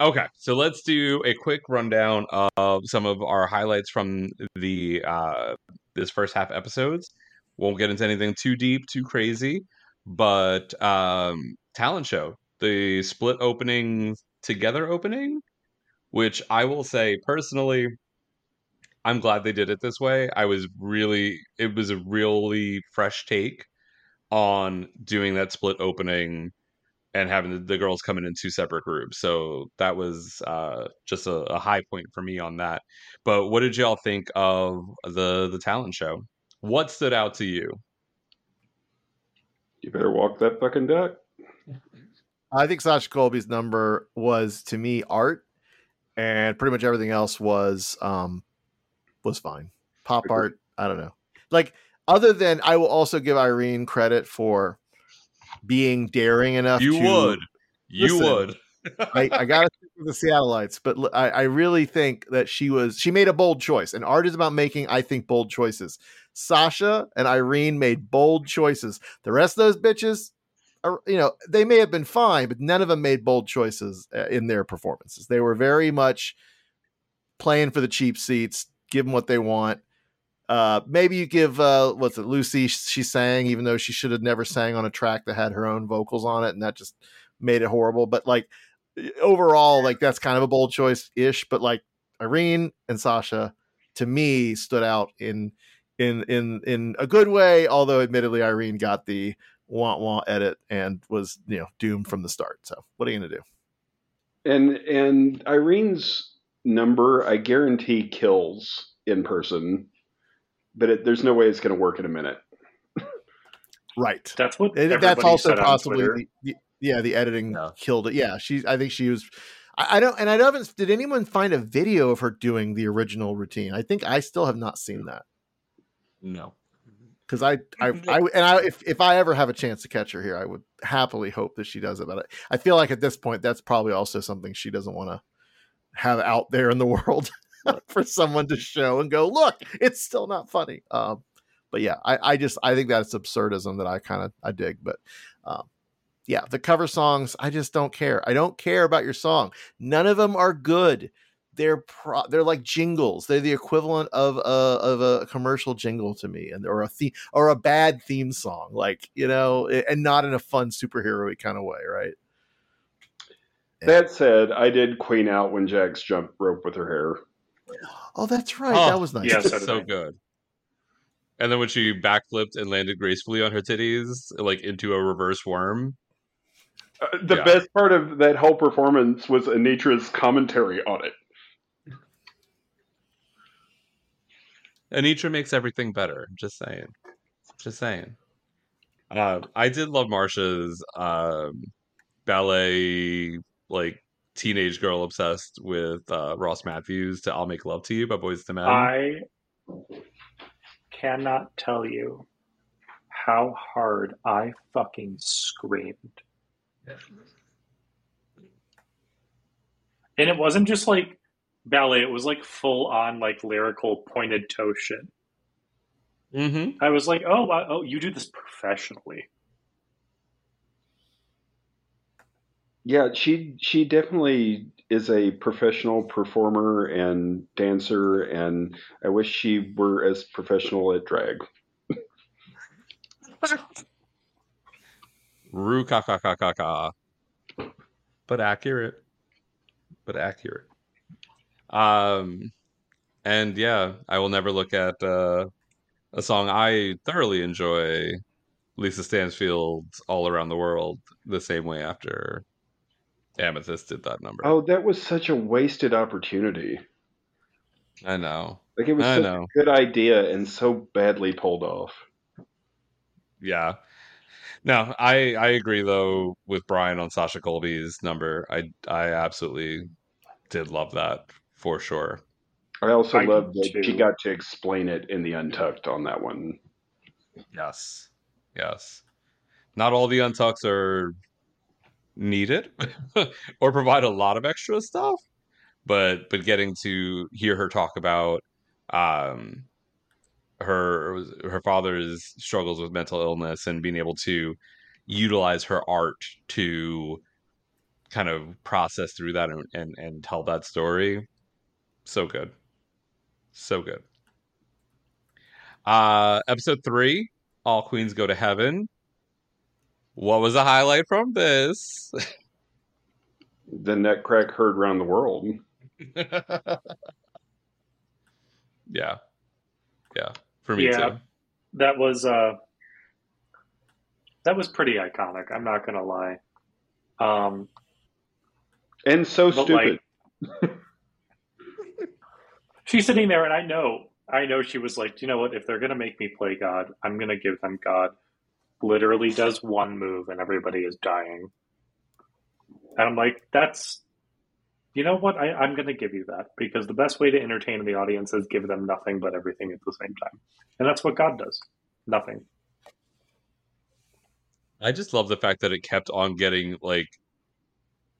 Okay so let's do a quick rundown of some of our highlights from the uh this first half episodes. Won't get into anything too deep too crazy but um talent show the split opening together opening which i will say personally i'm glad they did it this way. I was really it was a really fresh take on doing that split opening and having the, the girls come in in two separate groups so that was uh just a, a high point for me on that but what did y'all think of the the talent show what stood out to you You better walk that fucking duck. I think Sasha Colby's number was to me art, and pretty much everything else was um was fine. Pop art, I don't know. Like other than I will also give Irene credit for being daring enough. you to, would you Listen, would I, I *laughs* gotta stick with the Seattleites, but l- I, I really think that she was she made a bold choice, and art is about making, I think, bold choices. Sasha and Irene made bold choices. The rest of those bitches, are, you know, they may have been fine, but none of them made bold choices uh, in their performances. They were very much playing for the cheap seats, give them what they want. Uh, maybe you give uh, what's it, Loosey? She sang, even though she should have never sang on a track that had her own vocals on it, and that just made it horrible. But like overall, like that's kind of a bold choice ish. But like Irene and Sasha, to me, stood out in in in in a good way. Although admittedly, Irene got the want want edit and was you know doomed from the start. So what are you gonna do? And and Irene's number, I guarantee, kills in person, but it, there's no way it's going to work in a minute. *laughs* Right. That's what And that's also said possibly Twitter. the, the- yeah the editing killed it. Yeah, she I think she was. I, I don't and I haven't. Did anyone find a video of her doing the original routine? I think I still have not seen that No. because I I, mm-hmm. I and I if if I ever have a chance to catch her here, I would happily hope that she does it. But I, I feel like at this point, that's probably also something she doesn't want to have out there in the *laughs* world *laughs* for someone to show and go, look, it's still not funny. Um, but yeah, I, I just I think that's absurdism that I kind of I dig. But um, yeah, the cover songs, I just don't care. I don't care about your song. None of them are good. They're pro- they're like jingles. They're the equivalent of a of a commercial jingle to me, and or a theme or a bad theme song, like you know, and not in a fun superhero kind of way, right? That said, I did queen out when Jax jumped rope with her hair. Oh, that's right. Oh, that was nice. Yeah, so so, good. And then when she backflipped and landed gracefully on her titties, like into a reverse worm. Uh, the Yeah. best part of that whole performance was Anetra's commentary on it. Anetra makes everything better. Just saying. Just saying. Uh, I did love Marcia's um, ballet, like teenage girl obsessed with uh, Ross Mathews to "I'll Make Love to You" by Boyz II Men. I cannot tell you how hard I fucking screamed. And it wasn't just like ballet, it was like full on like lyrical pointed toe shit. Mm-hmm. I was like, oh, wow, oh, you do this professionally. Yeah, she she definitely is a professional performer and dancer, and I wish she were as professional at drag. *laughs* Roo ka ka ka ka ka. But accurate. But accurate. Um and yeah, I will never look at uh a song I thoroughly enjoy, Lisa Stansfield's All Around the World, the same way after Amethyst did that number. Oh, that was such a wasted opportunity. I know. Like it was I such know. a good idea and so badly pulled off. Yeah. No, I I agree though with Brian on Sasha Colby's number. I I absolutely did love that for sure. I also I love did that she got to explain it in the Untucked on that one. Yes. Yes. Not all the untucks are needed *laughs* or provide a lot of extra stuff, but but getting to hear her talk about um her her father's struggles with mental illness and being able to utilize her art to kind of process through that and and, and tell that story. So good. So good. Uh episode three all queens go to heaven what was a highlight from this The neck crack heard around the world. *laughs* yeah yeah for me Yeah. too That was uh that was pretty iconic, I'm not gonna lie. Um And so But, stupid. *laughs* *laughs* she's sitting there and I know I know she was like, you know what, if they're gonna make me play God, I'm gonna give them God. Literally does one move and everybody is dying. And I'm like, that's you know what, I, I'm gonna give you that because the best way to entertain the audience is give them nothing but everything at the same time. And that's what God does. Nothing. I just love the fact that it kept on getting like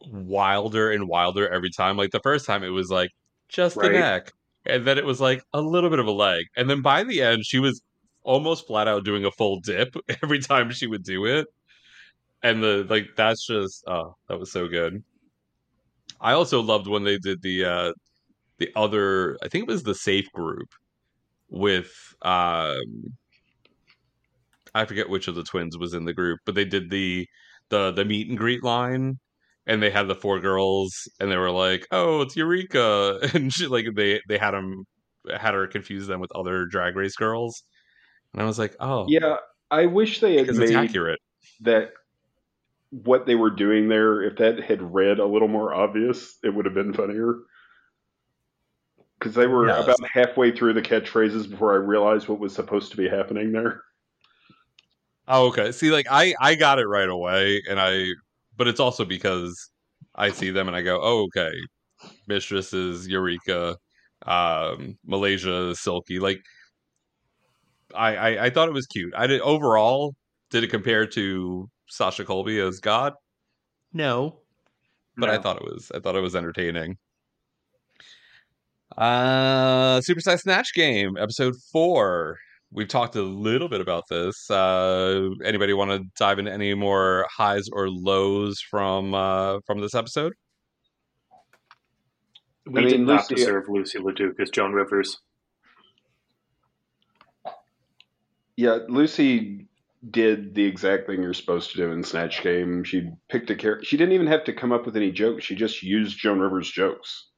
wilder and wilder every time. Like the first time it was like just the neck. And then it was like a little bit of a leg. And then by the end she was almost flat out doing a full dip *laughs* every time she would do it. And the like that's just oh, that was so good. I also loved when they did the uh the other I think it was the safe group with um I forget which of the twins was in the group, but they did the the the meet and greet line and they had the four girls and they were like, "Oh, it's Eureka." *laughs* And she, like they they had them had her confuse them with other drag race girls. And I was like, "Oh, Yeah, I wish they had because it's made accurate." that what they were doing there. If that had read a little more obvious, it would have been funnier. Because they were Yes. about halfway through the catchphrases before I realized what was supposed to be happening there. Oh, okay. See, like I I got it right away, and I, but it's also because I see them and I go, oh, okay. Mistress is Eureka, um, Malaysia is Silky. Like, I, I I thought it was cute. I did overall. Did it compare to Sasha Colby as God? No, but I thought it was. I thought it was entertaining. Uh, Super Size Snatch Game, episode four. We've talked a little bit about this. Uh, anybody want to dive into any more highs or lows from uh, from this episode? We I mean, did not Loosey- deserve Loosey LaDuca as Joan Rivers. Yeah, Loosey did the exact thing you're supposed to do in Snatch Game. She picked a character. She didn't even have to come up with any jokes. She just used Joan Rivers' jokes.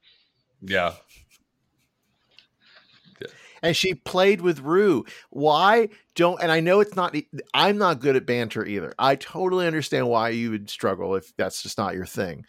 Yeah, and she played with Rue. Why don't? And I know it's not. I'm not good at banter either. I totally understand why you would struggle if that's just not your thing.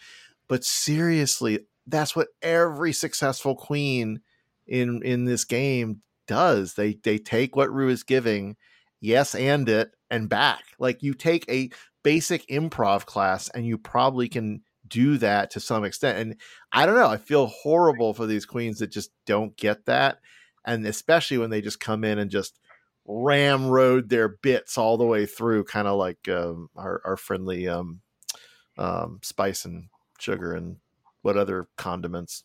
But seriously, that's what every successful queen in in this game does. They they take what Rue is giving, yes, and it, and back. Like you take a basic improv class, and you probably can do that to some extent. And I don't know. I feel horrible for these queens that just don't get that and especially when they just come in and just ramrode their bits all the way through, kind of like um, our, our friendly um, um, spice and sugar and what other condiments.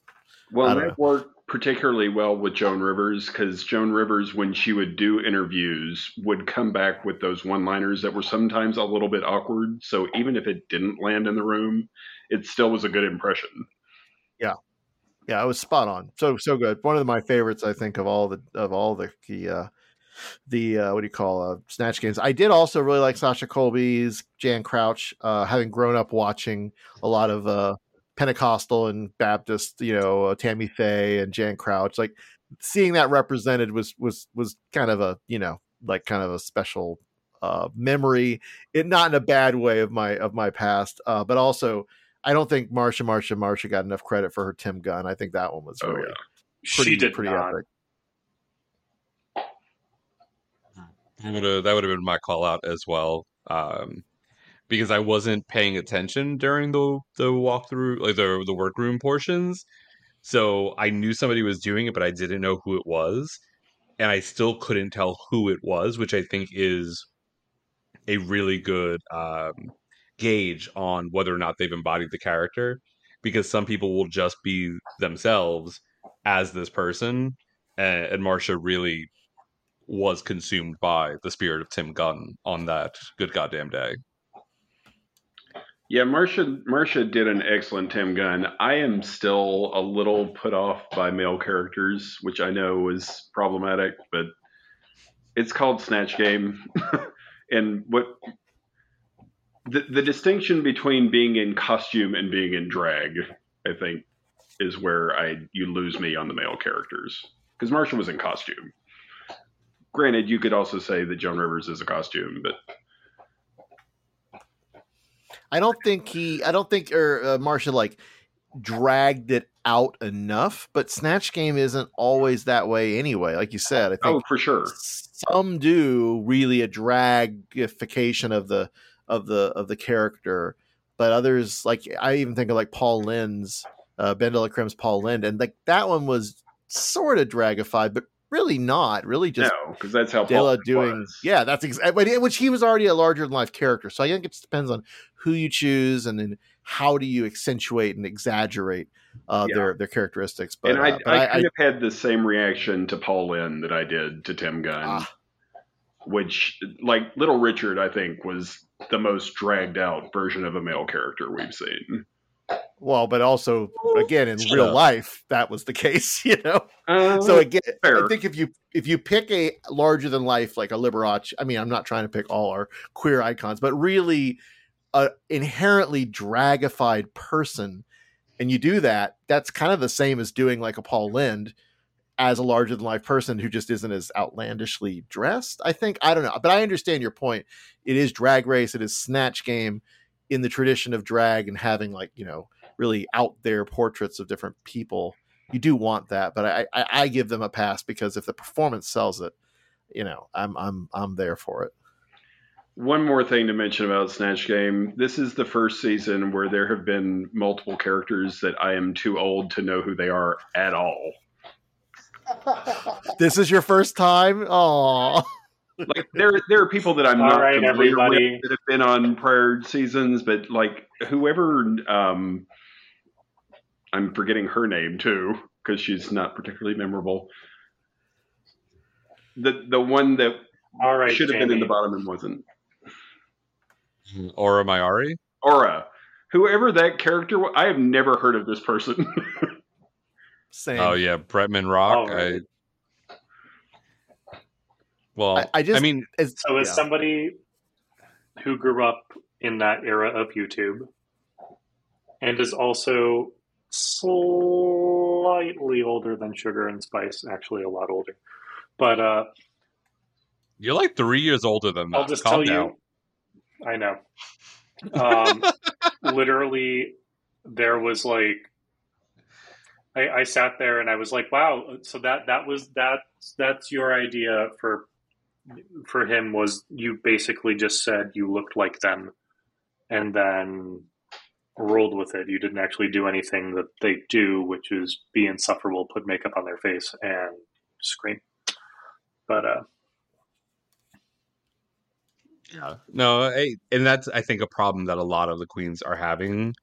Well, that worked particularly well with Joan Rivers because Joan Rivers, when she would do interviews, would come back with those one liners that were sometimes a little bit awkward. So even if it didn't land in the room, it still was a good impression. Yeah, yeah, it was spot on. So so good. One of my favorites, I think, of all the of all the the uh, the uh, what do you call uh, snatch games. I did also really like Sasha Colby's Jan Crouch, uh, having grown up watching a lot of uh, Pentecostal and Baptist, you know, uh, Tammy Faye and Jan Crouch. Like seeing that represented was was was kind of a you know like kind of a special uh, memory. It not in a bad way of my of my past, uh, but also. I don't think Marcia, Marcia, Marcia got enough credit for her Tim Gunn. I think that one was Oh, really yeah. pretty, she did pretty not. epic. that would have that would have been my call out as well. Um, because I wasn't paying attention during the the walkthrough, like the the workroom portions. So I knew somebody was doing it, but I didn't know who it was, and I still couldn't tell who it was, which I think is a really good um, gauge on whether or not they've embodied the character. Because some people will just be themselves as this person, and, and Marcia really was consumed by the spirit of Tim Gunn on that good goddamn day. Yeah, Marcia Marcia did an excellent Tim Gunn. I am still a little put off by male characters, which I know is problematic, but it's called Snatch Game. *laughs* and what the the distinction between being in costume and being in drag, I think, is where I you lose me on the male characters. Because Marcia was in costume. Granted, you could also say that Joan Rivers is a costume, but I don't think he, I don't think, or uh, Marcia like dragged it out enough. But Snatch Game isn't always that way anyway. Like you said, I think oh, for sure. some do really a dragification of the of the of the character, but others like I even think of like Paul Lynde's uh, BenDeLaCreme's Paul Lynde, and like that one was sort of dragified, but really not. Really just no, because that's how Lynde doing was. yeah that's exactly which he was already a larger than life character so i think it just depends on who you choose and then how do you accentuate and exaggerate uh, Yeah. their their characteristics but, and I, uh, but I, I, I- of had the same reaction to Paul Lynde that I did to Tim Gunn, Ah. which, like Little Richard, I think was the most dragged out version of a male character we've seen. Well, but also again in Shut real up. life, that was the *laughs* case, you know. Uh, so again, fair. I think if you if you pick a larger than life like a Liberace, I mean, I'm not trying to pick all our queer icons, but really a inherently dragified person, and you do that, that's kind of the same as doing like a Paul Lynde as a larger than life person who just isn't as outlandishly dressed. I think I don't know, but I understand your point. It is drag race, it is snatch game in the tradition of drag and having like you know really out there portraits of different people you do want that but I, I i give them a pass because if the performance sells it you know i'm i'm i'm there for it One more thing to mention about Snatch Game. This is the first season where there have been multiple characters that I am too old to know who they are at all. *laughs* this is your first time oh Like there, there are people that I'm All not right, familiar everybody. with that have been on prior seasons, but like whoever, um, I'm forgetting her name too because she's not particularly memorable. The the one that All right, should have been in the bottom and wasn't. Aura Mayari. Aura, whoever that character, wa- I have never heard of this person. *laughs* same Oh yeah, Bretman Rock. Oh, right. I, well, I, I just mean, as, So, as yeah. somebody who grew up in that era of YouTube and is also slightly older than Sugar and Spice, actually a lot older, but uh, you're like three years older than that. I'll just Calm tell down. you, I know. Um, *laughs* literally, there was like, I, I sat there and I was like, "Wow!" So that that was that that's your idea for for him was you basically just said you looked like them, and then rolled with it. You didn't actually do anything that they do, which is be insufferable, put makeup on their face, and scream. But uh, Yeah. No, I, and that's I think a problem that a lot of the queens are having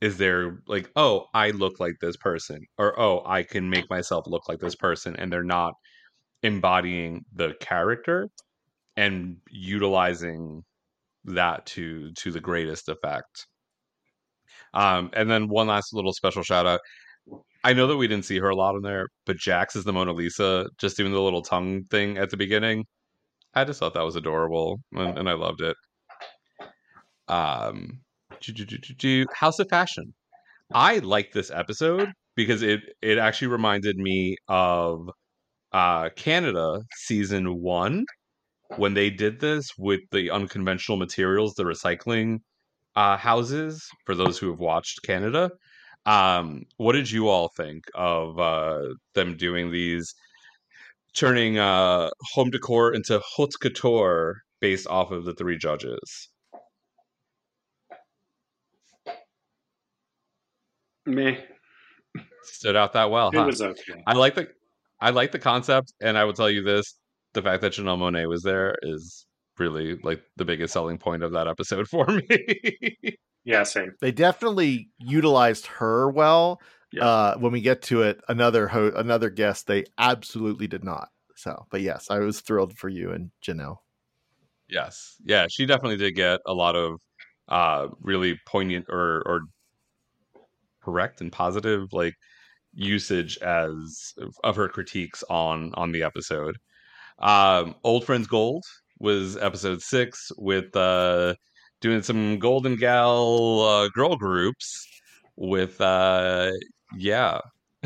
is they're like, "Oh, I look like this person," or "Oh, I can make myself look like this person," and they're not embodying the character and utilizing that to to the greatest effect. Um, and then one last little special shout out. I know that we didn't see her a lot in there, but Jax is the Mona Lisa, just doing the little tongue thing at the beginning. I just thought that was adorable, and, and I loved it. Um. House of Fashion. I like this episode because it it actually reminded me of uh, Canada season one when they did this with the unconventional materials, the recycling uh, houses. For those who have watched Canada, um, what did you all think of uh, them doing these? turning uh home decor into haute couture based off of the three judges. Meh. Stood out that well, it huh? was okay. I like the I like the concept, and I will tell you this: the fact that Janelle Monáe was there is really like the biggest selling point of that episode *laughs* for me. Yeah, same. they definitely utilized her well Yeah. uh when we get to it another ho- another guest they absolutely did not so but yes i was thrilled for you and janelle yes, yeah, she definitely did get a lot of uh really poignant or or correct and positive like usage as of her critiques on on the episode. Um, Old Friends Gold was episode six with uh, doing some Golden Gal uh, girl groups with uh, yeah. *laughs*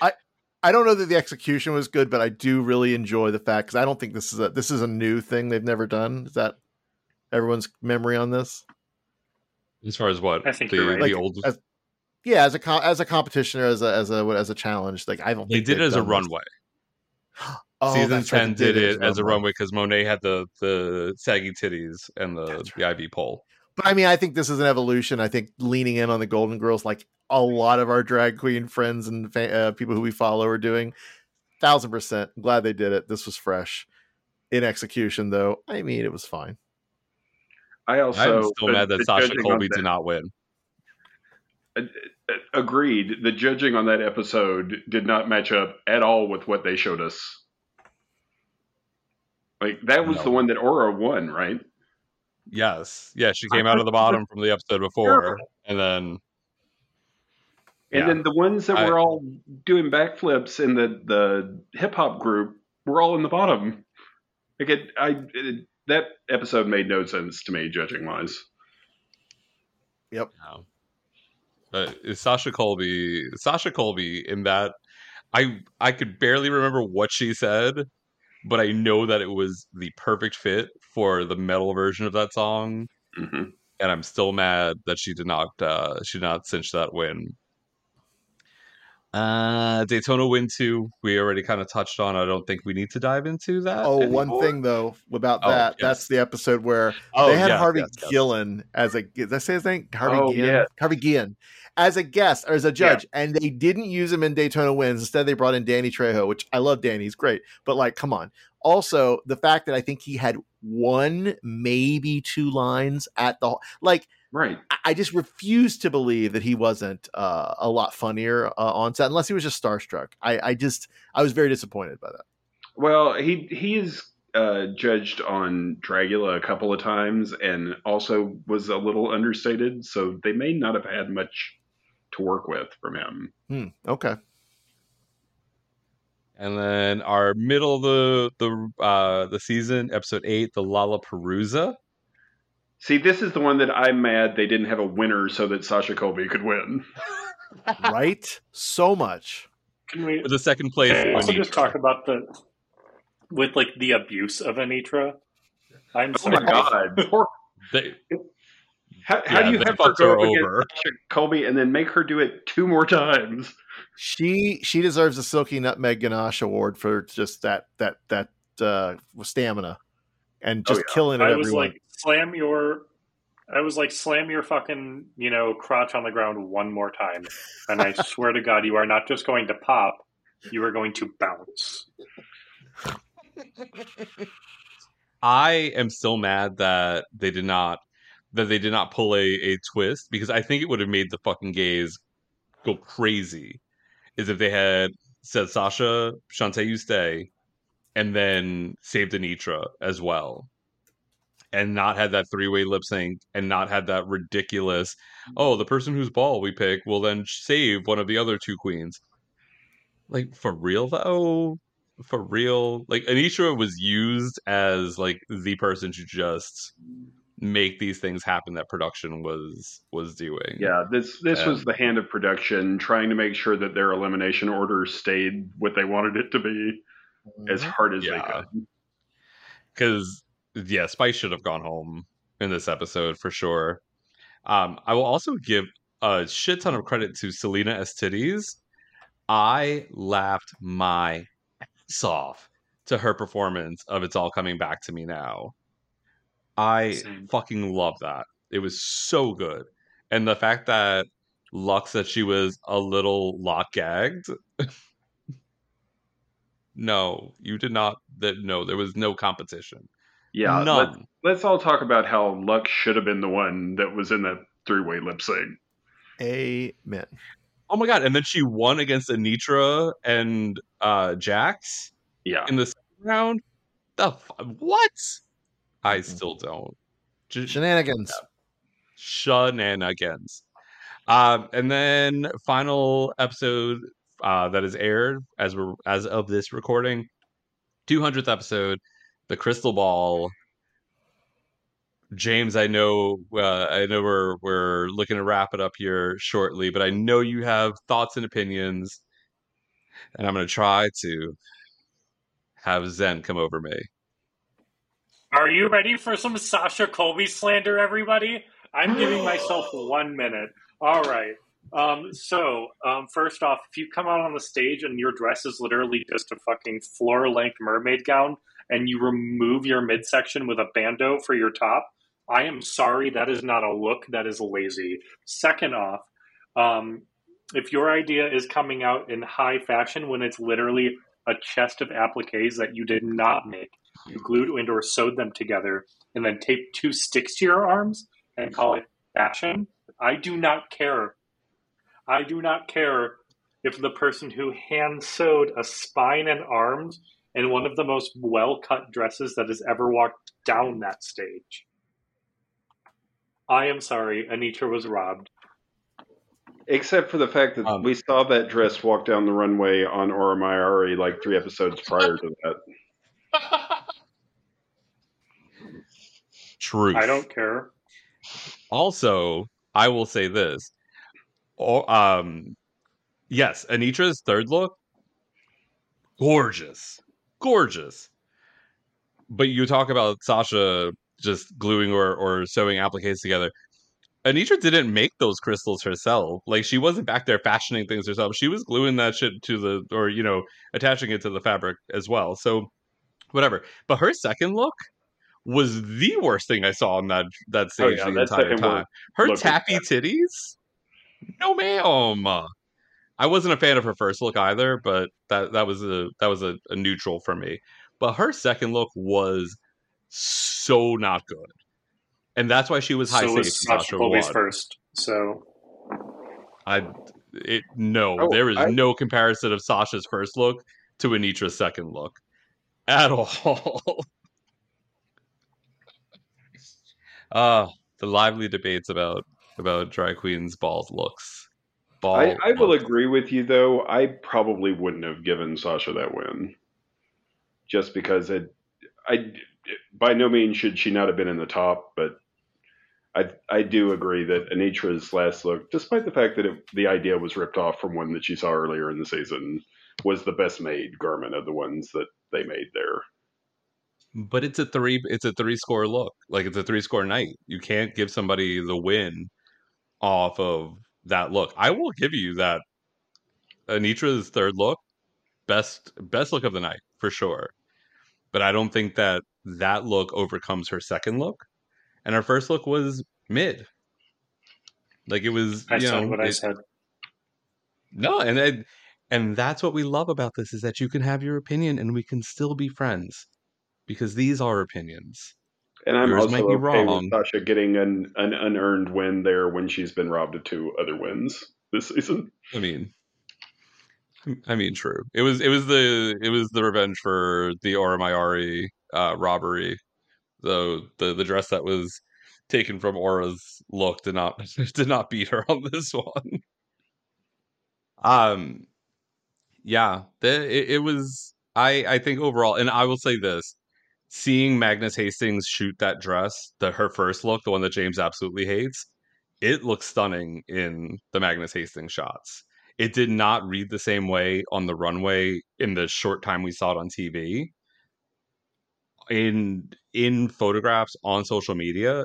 I I don't know that the execution was good, but I do really enjoy the fact because I don't think this is a this is a new thing they've never done. Is that everyone's memory on this? as far as what I think the, you're right. the Like, old as- Yeah, as a co- as a competition or as a as a as a challenge, like I don't. they think did it as a runway. *gasps* Oh, Season that's right, ten did it as a runway because Monet had the the saggy titties and the That's the IV pole. But I mean, I think this is an evolution. I think leaning in on the Golden Girls, like a lot of our drag queen friends and fa- uh, people who we follow are doing, thousand percent. I'm glad they did it. This was fresh in execution, though. I mean, it was fine. I also I'm still mad that Sasha Colby did not win. Agreed. The judging on that episode did not match up at all with what they showed us. Like that was No. the one that Aura won, right? Yes, yeah, she came out of the bottom from the episode before. And then And Yeah. then the ones that I- were all doing backflips in the the hip hop group were all in the bottom. Like it, I it, that episode made no sense to me, judging wise. Yep. No. But Sasha Colby Sasha Colby in that I I could barely remember what she said, but I know that it was the perfect fit for the metal version of that song. hmm And I'm still mad that she did not uh she did not cinch that win. Uh Daytona Wind two, we already kind of touched on. I don't think we need to dive into that. Oh, one anymore. thing though about Oh, that, yes. that's the episode where Oh, they had yes, Harvey yes, yes. As a did I say his name? Harvey Oh, Guillen? yeah. Harvey Guillen as a guest or as a judge, and they didn't use him in Daytona Wind. Instead, they brought in Danny Trejo, which I love. Danny, he's great, but like, come on. Also, the fact that I think he had one, maybe two lines at the like. Right. I- I just refuse to believe that he wasn't uh, a lot funnier uh, on set, unless he was just starstruck. I, I just I was very disappointed by that. Well, he he is uh, judged on Dragula a couple of times, and also was a little understated, so they may not have had much to work with from him. Hmm, okay. And then our middle of the the uh the season, episode eight, the Lala Lollapalooza. See, this is the one that I'm mad they didn't have a winner so that Sasha Colby could win. *laughs* right? So much. Can we With the second place, Can also just talk about the with like the abuse of Anetra? I'm Oh sorry. my god! *laughs* They, How, how Yeah, do you they have her go up against over. Sasha Colby and then make her do it two more times? She she deserves a Silky Nutmeg Ganache award for just that that that uh, stamina and just Oh, yeah. killing it. I was like, slam your. I was like, slam your fucking, you know, crotch on the ground one more time, and I *laughs* swear to God, you are not just going to pop; you are going to bounce. I am still mad that they did not that they did not pull a, a twist because I think it would have made the fucking gays go crazy. Is if they had said Sasha, Shantae, you stay, and then saved Anetra as well. And not had that three way lip sync and not had that ridiculous, oh, the person whose ball we pick will then save one of the other two queens. Like, for real though? For real? Like, Anetra was used as like the person to just make these things happen that production was was doing. Yeah, this this was Um, the hand of production trying to make sure that their elimination order stayed what they wanted it to be as hard as Yeah. they could. because yeah, Spice should have gone home in this episode for sure. Um, I will also give a shit ton of credit to Salina EsTitties. I laughed my ass off to her performance of "It's All Coming Back to Me Now." I Same. fucking love that. It was so good, and the fact that Luxx said she was a little lot gagged. *laughs* no, you did not. That no, there was no competition. Yeah, let's, None. let's all talk about how Luxx should have been the one that was in that three way lip sync. Amen. Oh my god! And then she won against Anetra and uh Jax Yeah, in the second round. The fu- what? I still don't. Just Shenanigans. shenanigans. Um, and then final episode uh, that is aired as we're as of this recording, two hundredth episode, the Crystal Ball. James, I know, uh, I know we're we're looking to wrap it up here shortly, but I know you have thoughts and opinions, and I'm going to try to have Zen come over me. Are you ready for some Sasha Colby slander, everybody? I'm giving *gasps* myself one minute. All right. Um, so, um, first off, if you come out on the stage and your dress is literally just a fucking floor length mermaid gown and you remove your midsection with a bandeau for your top, I am sorry. That is not a look. That is lazy. Second off, um, if your idea is coming out in high fashion when it's literally a chest of appliques that you did not make, you glued and or sewed them together and then taped two sticks to your arms and call it fashion, I do not care. I do not care if the person who hand sewed a spine and arms in one of the most well cut dresses that has ever walked down that stage. I am sorry, Anetra was robbed. Except for the fact that um, we saw that dress walk down the runway on Aura Mayari like three episodes prior to that. Truth. I don't care. Also, I will say this. Oh, um, yes, Anetra's third look, gorgeous, gorgeous. But you talk about Sasha just gluing or, or sewing appliques together. Anetra didn't make those crystals herself. Like she wasn't back there fashioning things herself. She was gluing that shit to the or you know attaching it to the fabric as well. So whatever. But her second look was the worst thing I saw on that that Oh, stage yeah, the that entire time. Her look was tappy titties? No ma'am. I wasn't a fan of her first look either, but that that was a that was a, a neutral for me. But her second look was so not good. And that's why she was high so safe. was and Sasha Sasha Colby's first. So I it no, Oh, there is I- no comparison of Sasha's first look to Anetra's second look at all. uh *laughs* the lively debates about about drag queens balls looks. Ball I, I will look. agree with you though. I probably wouldn't have given Sasha that win, just because it. I by no means should she not have been in the top, but I I do agree that Anetra's last look, despite the fact that it, the idea was ripped off from one that she saw earlier in the season, was the best made garment of the ones that they made there. But it's a three it's a three score look. Like it's a three score night. You can't give somebody the win off of that look. I will give you that Anetra's third look, best best look of the night for sure. But I don't think that that look overcomes her second look, and her first look was mid. Like it was, I you said know, what I said. no, and and and that's what we love about this is that you can have your opinion and we can still be friends because these are opinions. And I'm Yours also might be okay wrong. with Sasha getting an, an unearned win there when she's been robbed of two other wins this season. I mean, I mean, true. It was it was the it was the revenge for the Aura Mayari uh, robbery. The the the dress that was taken from Aura's look did not *laughs* did not beat her on this *laughs* one. Um, yeah, the, it, it was. I I think overall, and I will say this: seeing Magnus Hastings shoot that dress, the her first look, the one that James absolutely hates, it looks stunning in the Magnus Hastings shots. It did not read the same way on the runway in the short time we saw it on TV. In in photographs on social media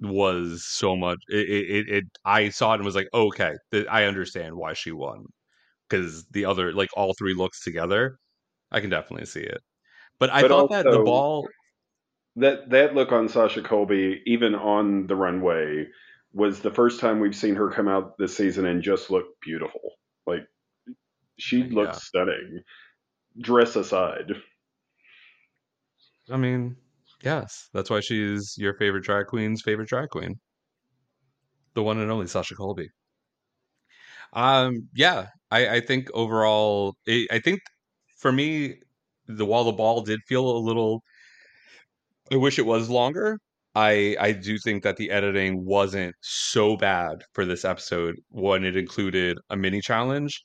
was so much it it, it, I saw it and was like okay I understand why she won because the other like all three looks together I can definitely see it but I But thought that the ball That that look on Sasha Colby, even on the runway, was the first time we've seen her come out this season and just look beautiful. Like she looks stunning, dress aside. I mean, yes, that's why she's your favorite drag queen's favorite drag queen. The one and only Sasha Colby. Um, yeah, I, I think overall, I I think for me, the while the ball did feel a little, I wish it was longer. I I do think that the editing wasn't so bad for this episode when it included a mini challenge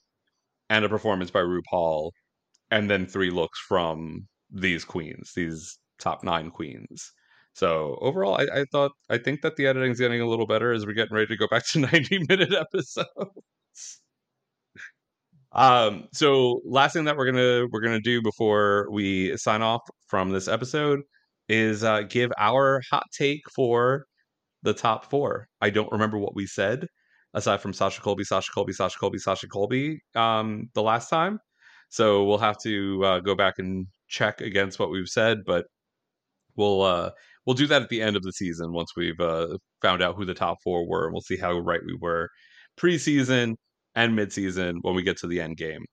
and a performance by RuPaul, and then three looks from these queens, these top nine queens. So overall, I, I thought I think that the editing's getting a little better as we're getting ready to go back to *laughs* 90 minute episodes. Um, so last thing that we're gonna we're gonna do before we sign off from this episode is uh, give our hot take for the top four. I don't remember what we said aside from Sasha Colby, Sasha Colby, Sasha Colby, Sasha Colby um, the last time. So we'll have to uh, go back and check against what we've said, but we'll uh, we'll do that at the end of the season once we've uh, found out who the top four were, and we'll see how right we were preseason and midseason when we get to the end game.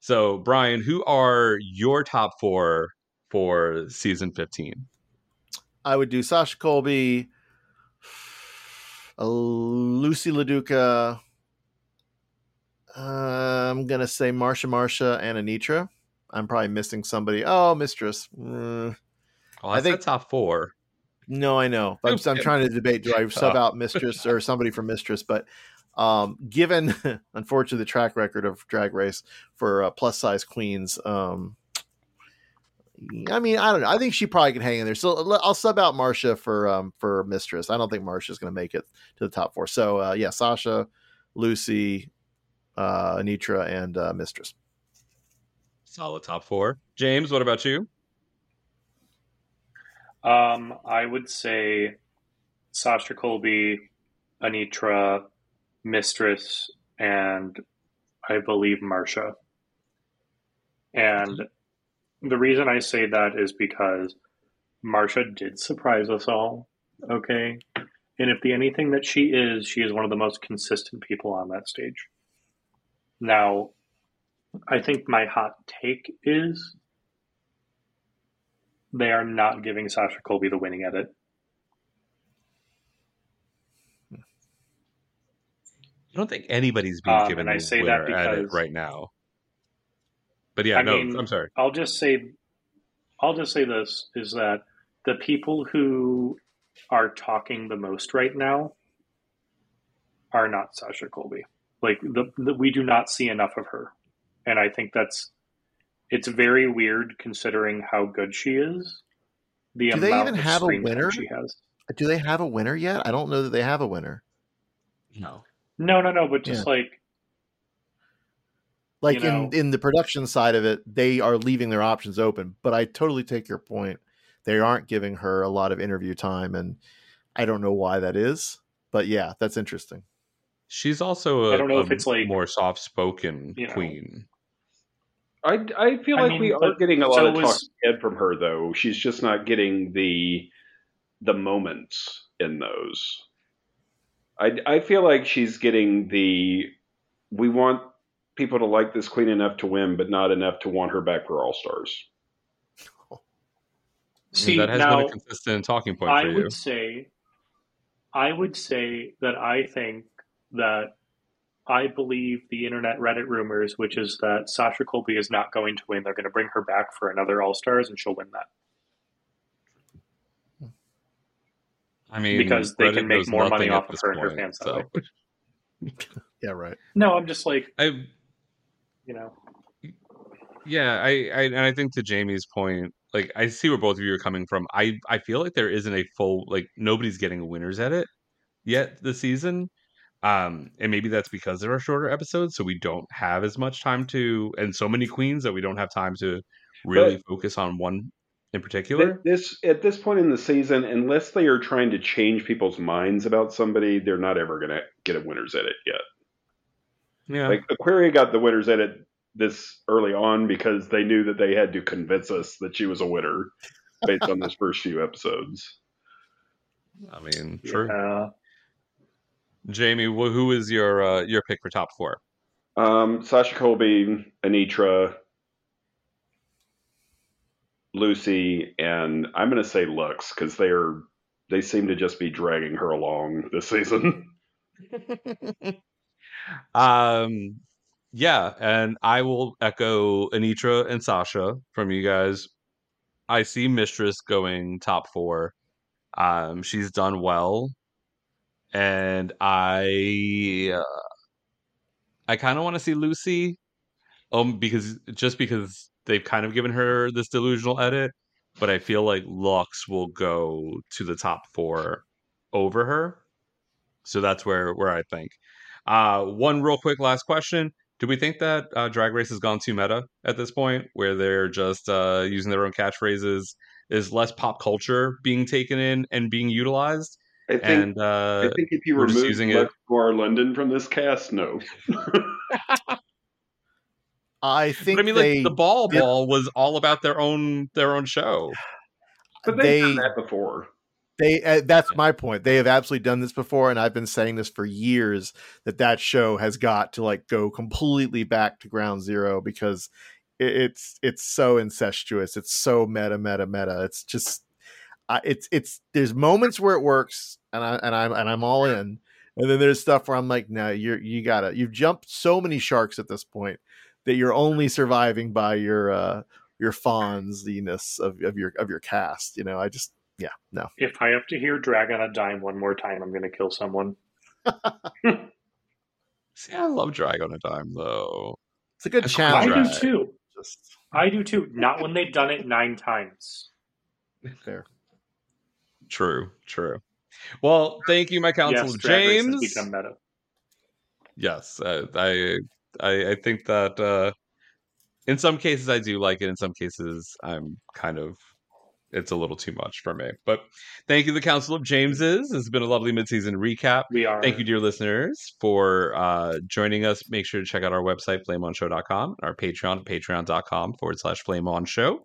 So, Brian, who are your top four for season fifteen? I would do Sasha Colby, *sighs* Loosey LaDuca. Uh, I'm gonna say Marcia, Marcia, and Anitra. I'm probably missing somebody. Oh, Mistress. Uh, Oh, I think top four. No, I know. I'm, I'm trying to debate: do I *laughs* sub out Mistress or somebody from Mistress? But Um, given, *laughs* unfortunately, the track record of Drag Race for uh, plus size queens, um, I mean, I don't know. I think she probably can hang in there. So I'll sub out Marcia for um, for Mistress. I don't think Marcia's going to make it to the top four. So uh, yeah, Sasha, Loosey, uh, Anetra, and uh, Mistress. Solid top four. James, what about you? Um, I would say Sasha Colby, Anetra, Mistress, and I believe Marcia. And the reason I say that is because Marcia did surprise us all. Okay. And if the anything that she is, she is one of the most consistent people on that stage. Now, I think my hot take is they are not giving Sasha Colby the winning edit. I don't think anybody's being Um, given and I say that winner at it because- right now. But yeah, I no, mean, I'm sorry. I'll just say, I'll just say this is that the people who are talking the most right now are not Sasha Colby. Like the, the we do not see enough of her, and I think that's it's very weird considering how good she is. The Do they even have a winner? she has. Do they have a winner yet? I don't know that they have a winner. No. No, no, no. But just Yeah. like Like You know- in in the production side of it, they are leaving their options open. But I totally take your point. They aren't giving her a lot of interview time, and I don't know why that is. But yeah, that's interesting. She's also a, I don't know a if it's like- more soft spoken you know. queen. I, I feel I like mean, we are getting a lot so of was- talking head from her though. She's just not getting the the moments in those. I I feel like she's getting the we want people to like this queen enough to win, but not enough to want her back for All Stars. see that has now. been a consistent talking point I for you. would say, I would say that I think that I believe the internet Reddit rumors, which is that Sasha Colby is not going to win. They're going to bring her back for another All Stars, and she'll win that I mean, because they Reddit can make more money off at of her and her point, fans so. *laughs* Yeah, right. No, I'm just like, I you know, yeah, I, I and I think to Jamie's point, like I see where both of you are coming from. I I feel like there isn't a full like nobody's getting winners at it yet this season. Um, and maybe that's because there are shorter episodes, so we don't have as much time to, and so many queens that we don't have time to really focus on one in particular. Th- This at this point in the season, unless they are trying to change people's minds about somebody, they're not ever going to get a winner's edit yet. Yeah, Like Aquaria got the winner's edit this early on because they knew that they had to convince us that she was a winner based on those first few episodes. I mean, true. uh, Jamie, who is your uh, your pick for top four? Um, Sasha Colby, Anetra, Loosey, and I'm going to say Luxx because they are they seem to just be dragging her along this season. *laughs* Um, yeah, and I will echo Anetra and Sasha from you guys. I see Mistress going top four. Um, she's done well, and I, uh, I kind of want to see Loosey, um, because just because they've kind of given her this delusional edit, but I feel like Luxx will go to the top four over her. So that's where where I think. Uh, one real quick last question: Do we think that uh, Drag Race has gone too meta at this point, where they're just uh, using their own catchphrases? Is less pop culture being taken in and being utilized? I think and uh, I think if you we're remove using it. Luxx Noir London from this cast, no. *laughs* I think But I mean, they like the ball did- ball was all about their own their own show. *sighs* But they've They- done that before. They uh, that's my point. They have absolutely done this before, and I've been saying this for years that that show has got to like go completely back to ground zero because it, it's it's so incestuous. It's so meta, meta, meta. It's just uh, it's it's there's moments where it works, and I and I'm and I'm all in, and then there's stuff where I'm like, no, you're you gotta you've jumped so many sharks at this point that you're only surviving by your uh your fonziness of, of your of your cast. You know, I just yeah no. if I have to hear "Drag on a Dime" one more time, I'm going to kill someone. *laughs* See, I love drag on a dime though. It's a good A challenge. I do too. Just I do too. Not when they've done it nine times. fair. True, true. Well, thank you, my counsel yes, Drag has James. become meta. Yes, uh, I, I I think that uh, in some cases I do like it. In some cases, I'm kind of it's a little too much for me. But thank you, the Council of Jameses. It's been a lovely midseason recap. We are. Thank you, dear listeners, for uh, joining us. Make sure to check out our website, flameonshow.com, our Patreon, patreon.com forward slash flameonshow.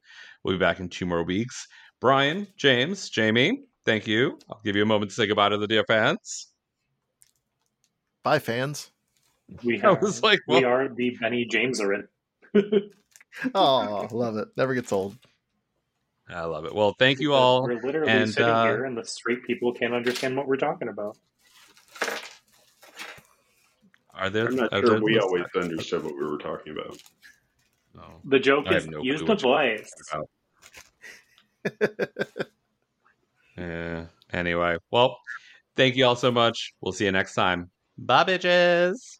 We'll be back in two more weeks. Brian, James, Jamie, thank you. I'll give you a moment to say goodbye to the dear fans. Bye, fans. We, *laughs* I have, was like, we are the Benny Jameserin. *laughs* Oh, love it. Never gets old. I love it. Well, thank you all. We're literally and, sitting uh, here, and the straight people can't understand what we're talking about. Are there? I'm not are sure there we listeners? always understood what we were talking about. No. The joke I is have no use clue the what you're voice. Yeah. Anyway, well, thank you all so much. We'll see you next time. Bye, bitches.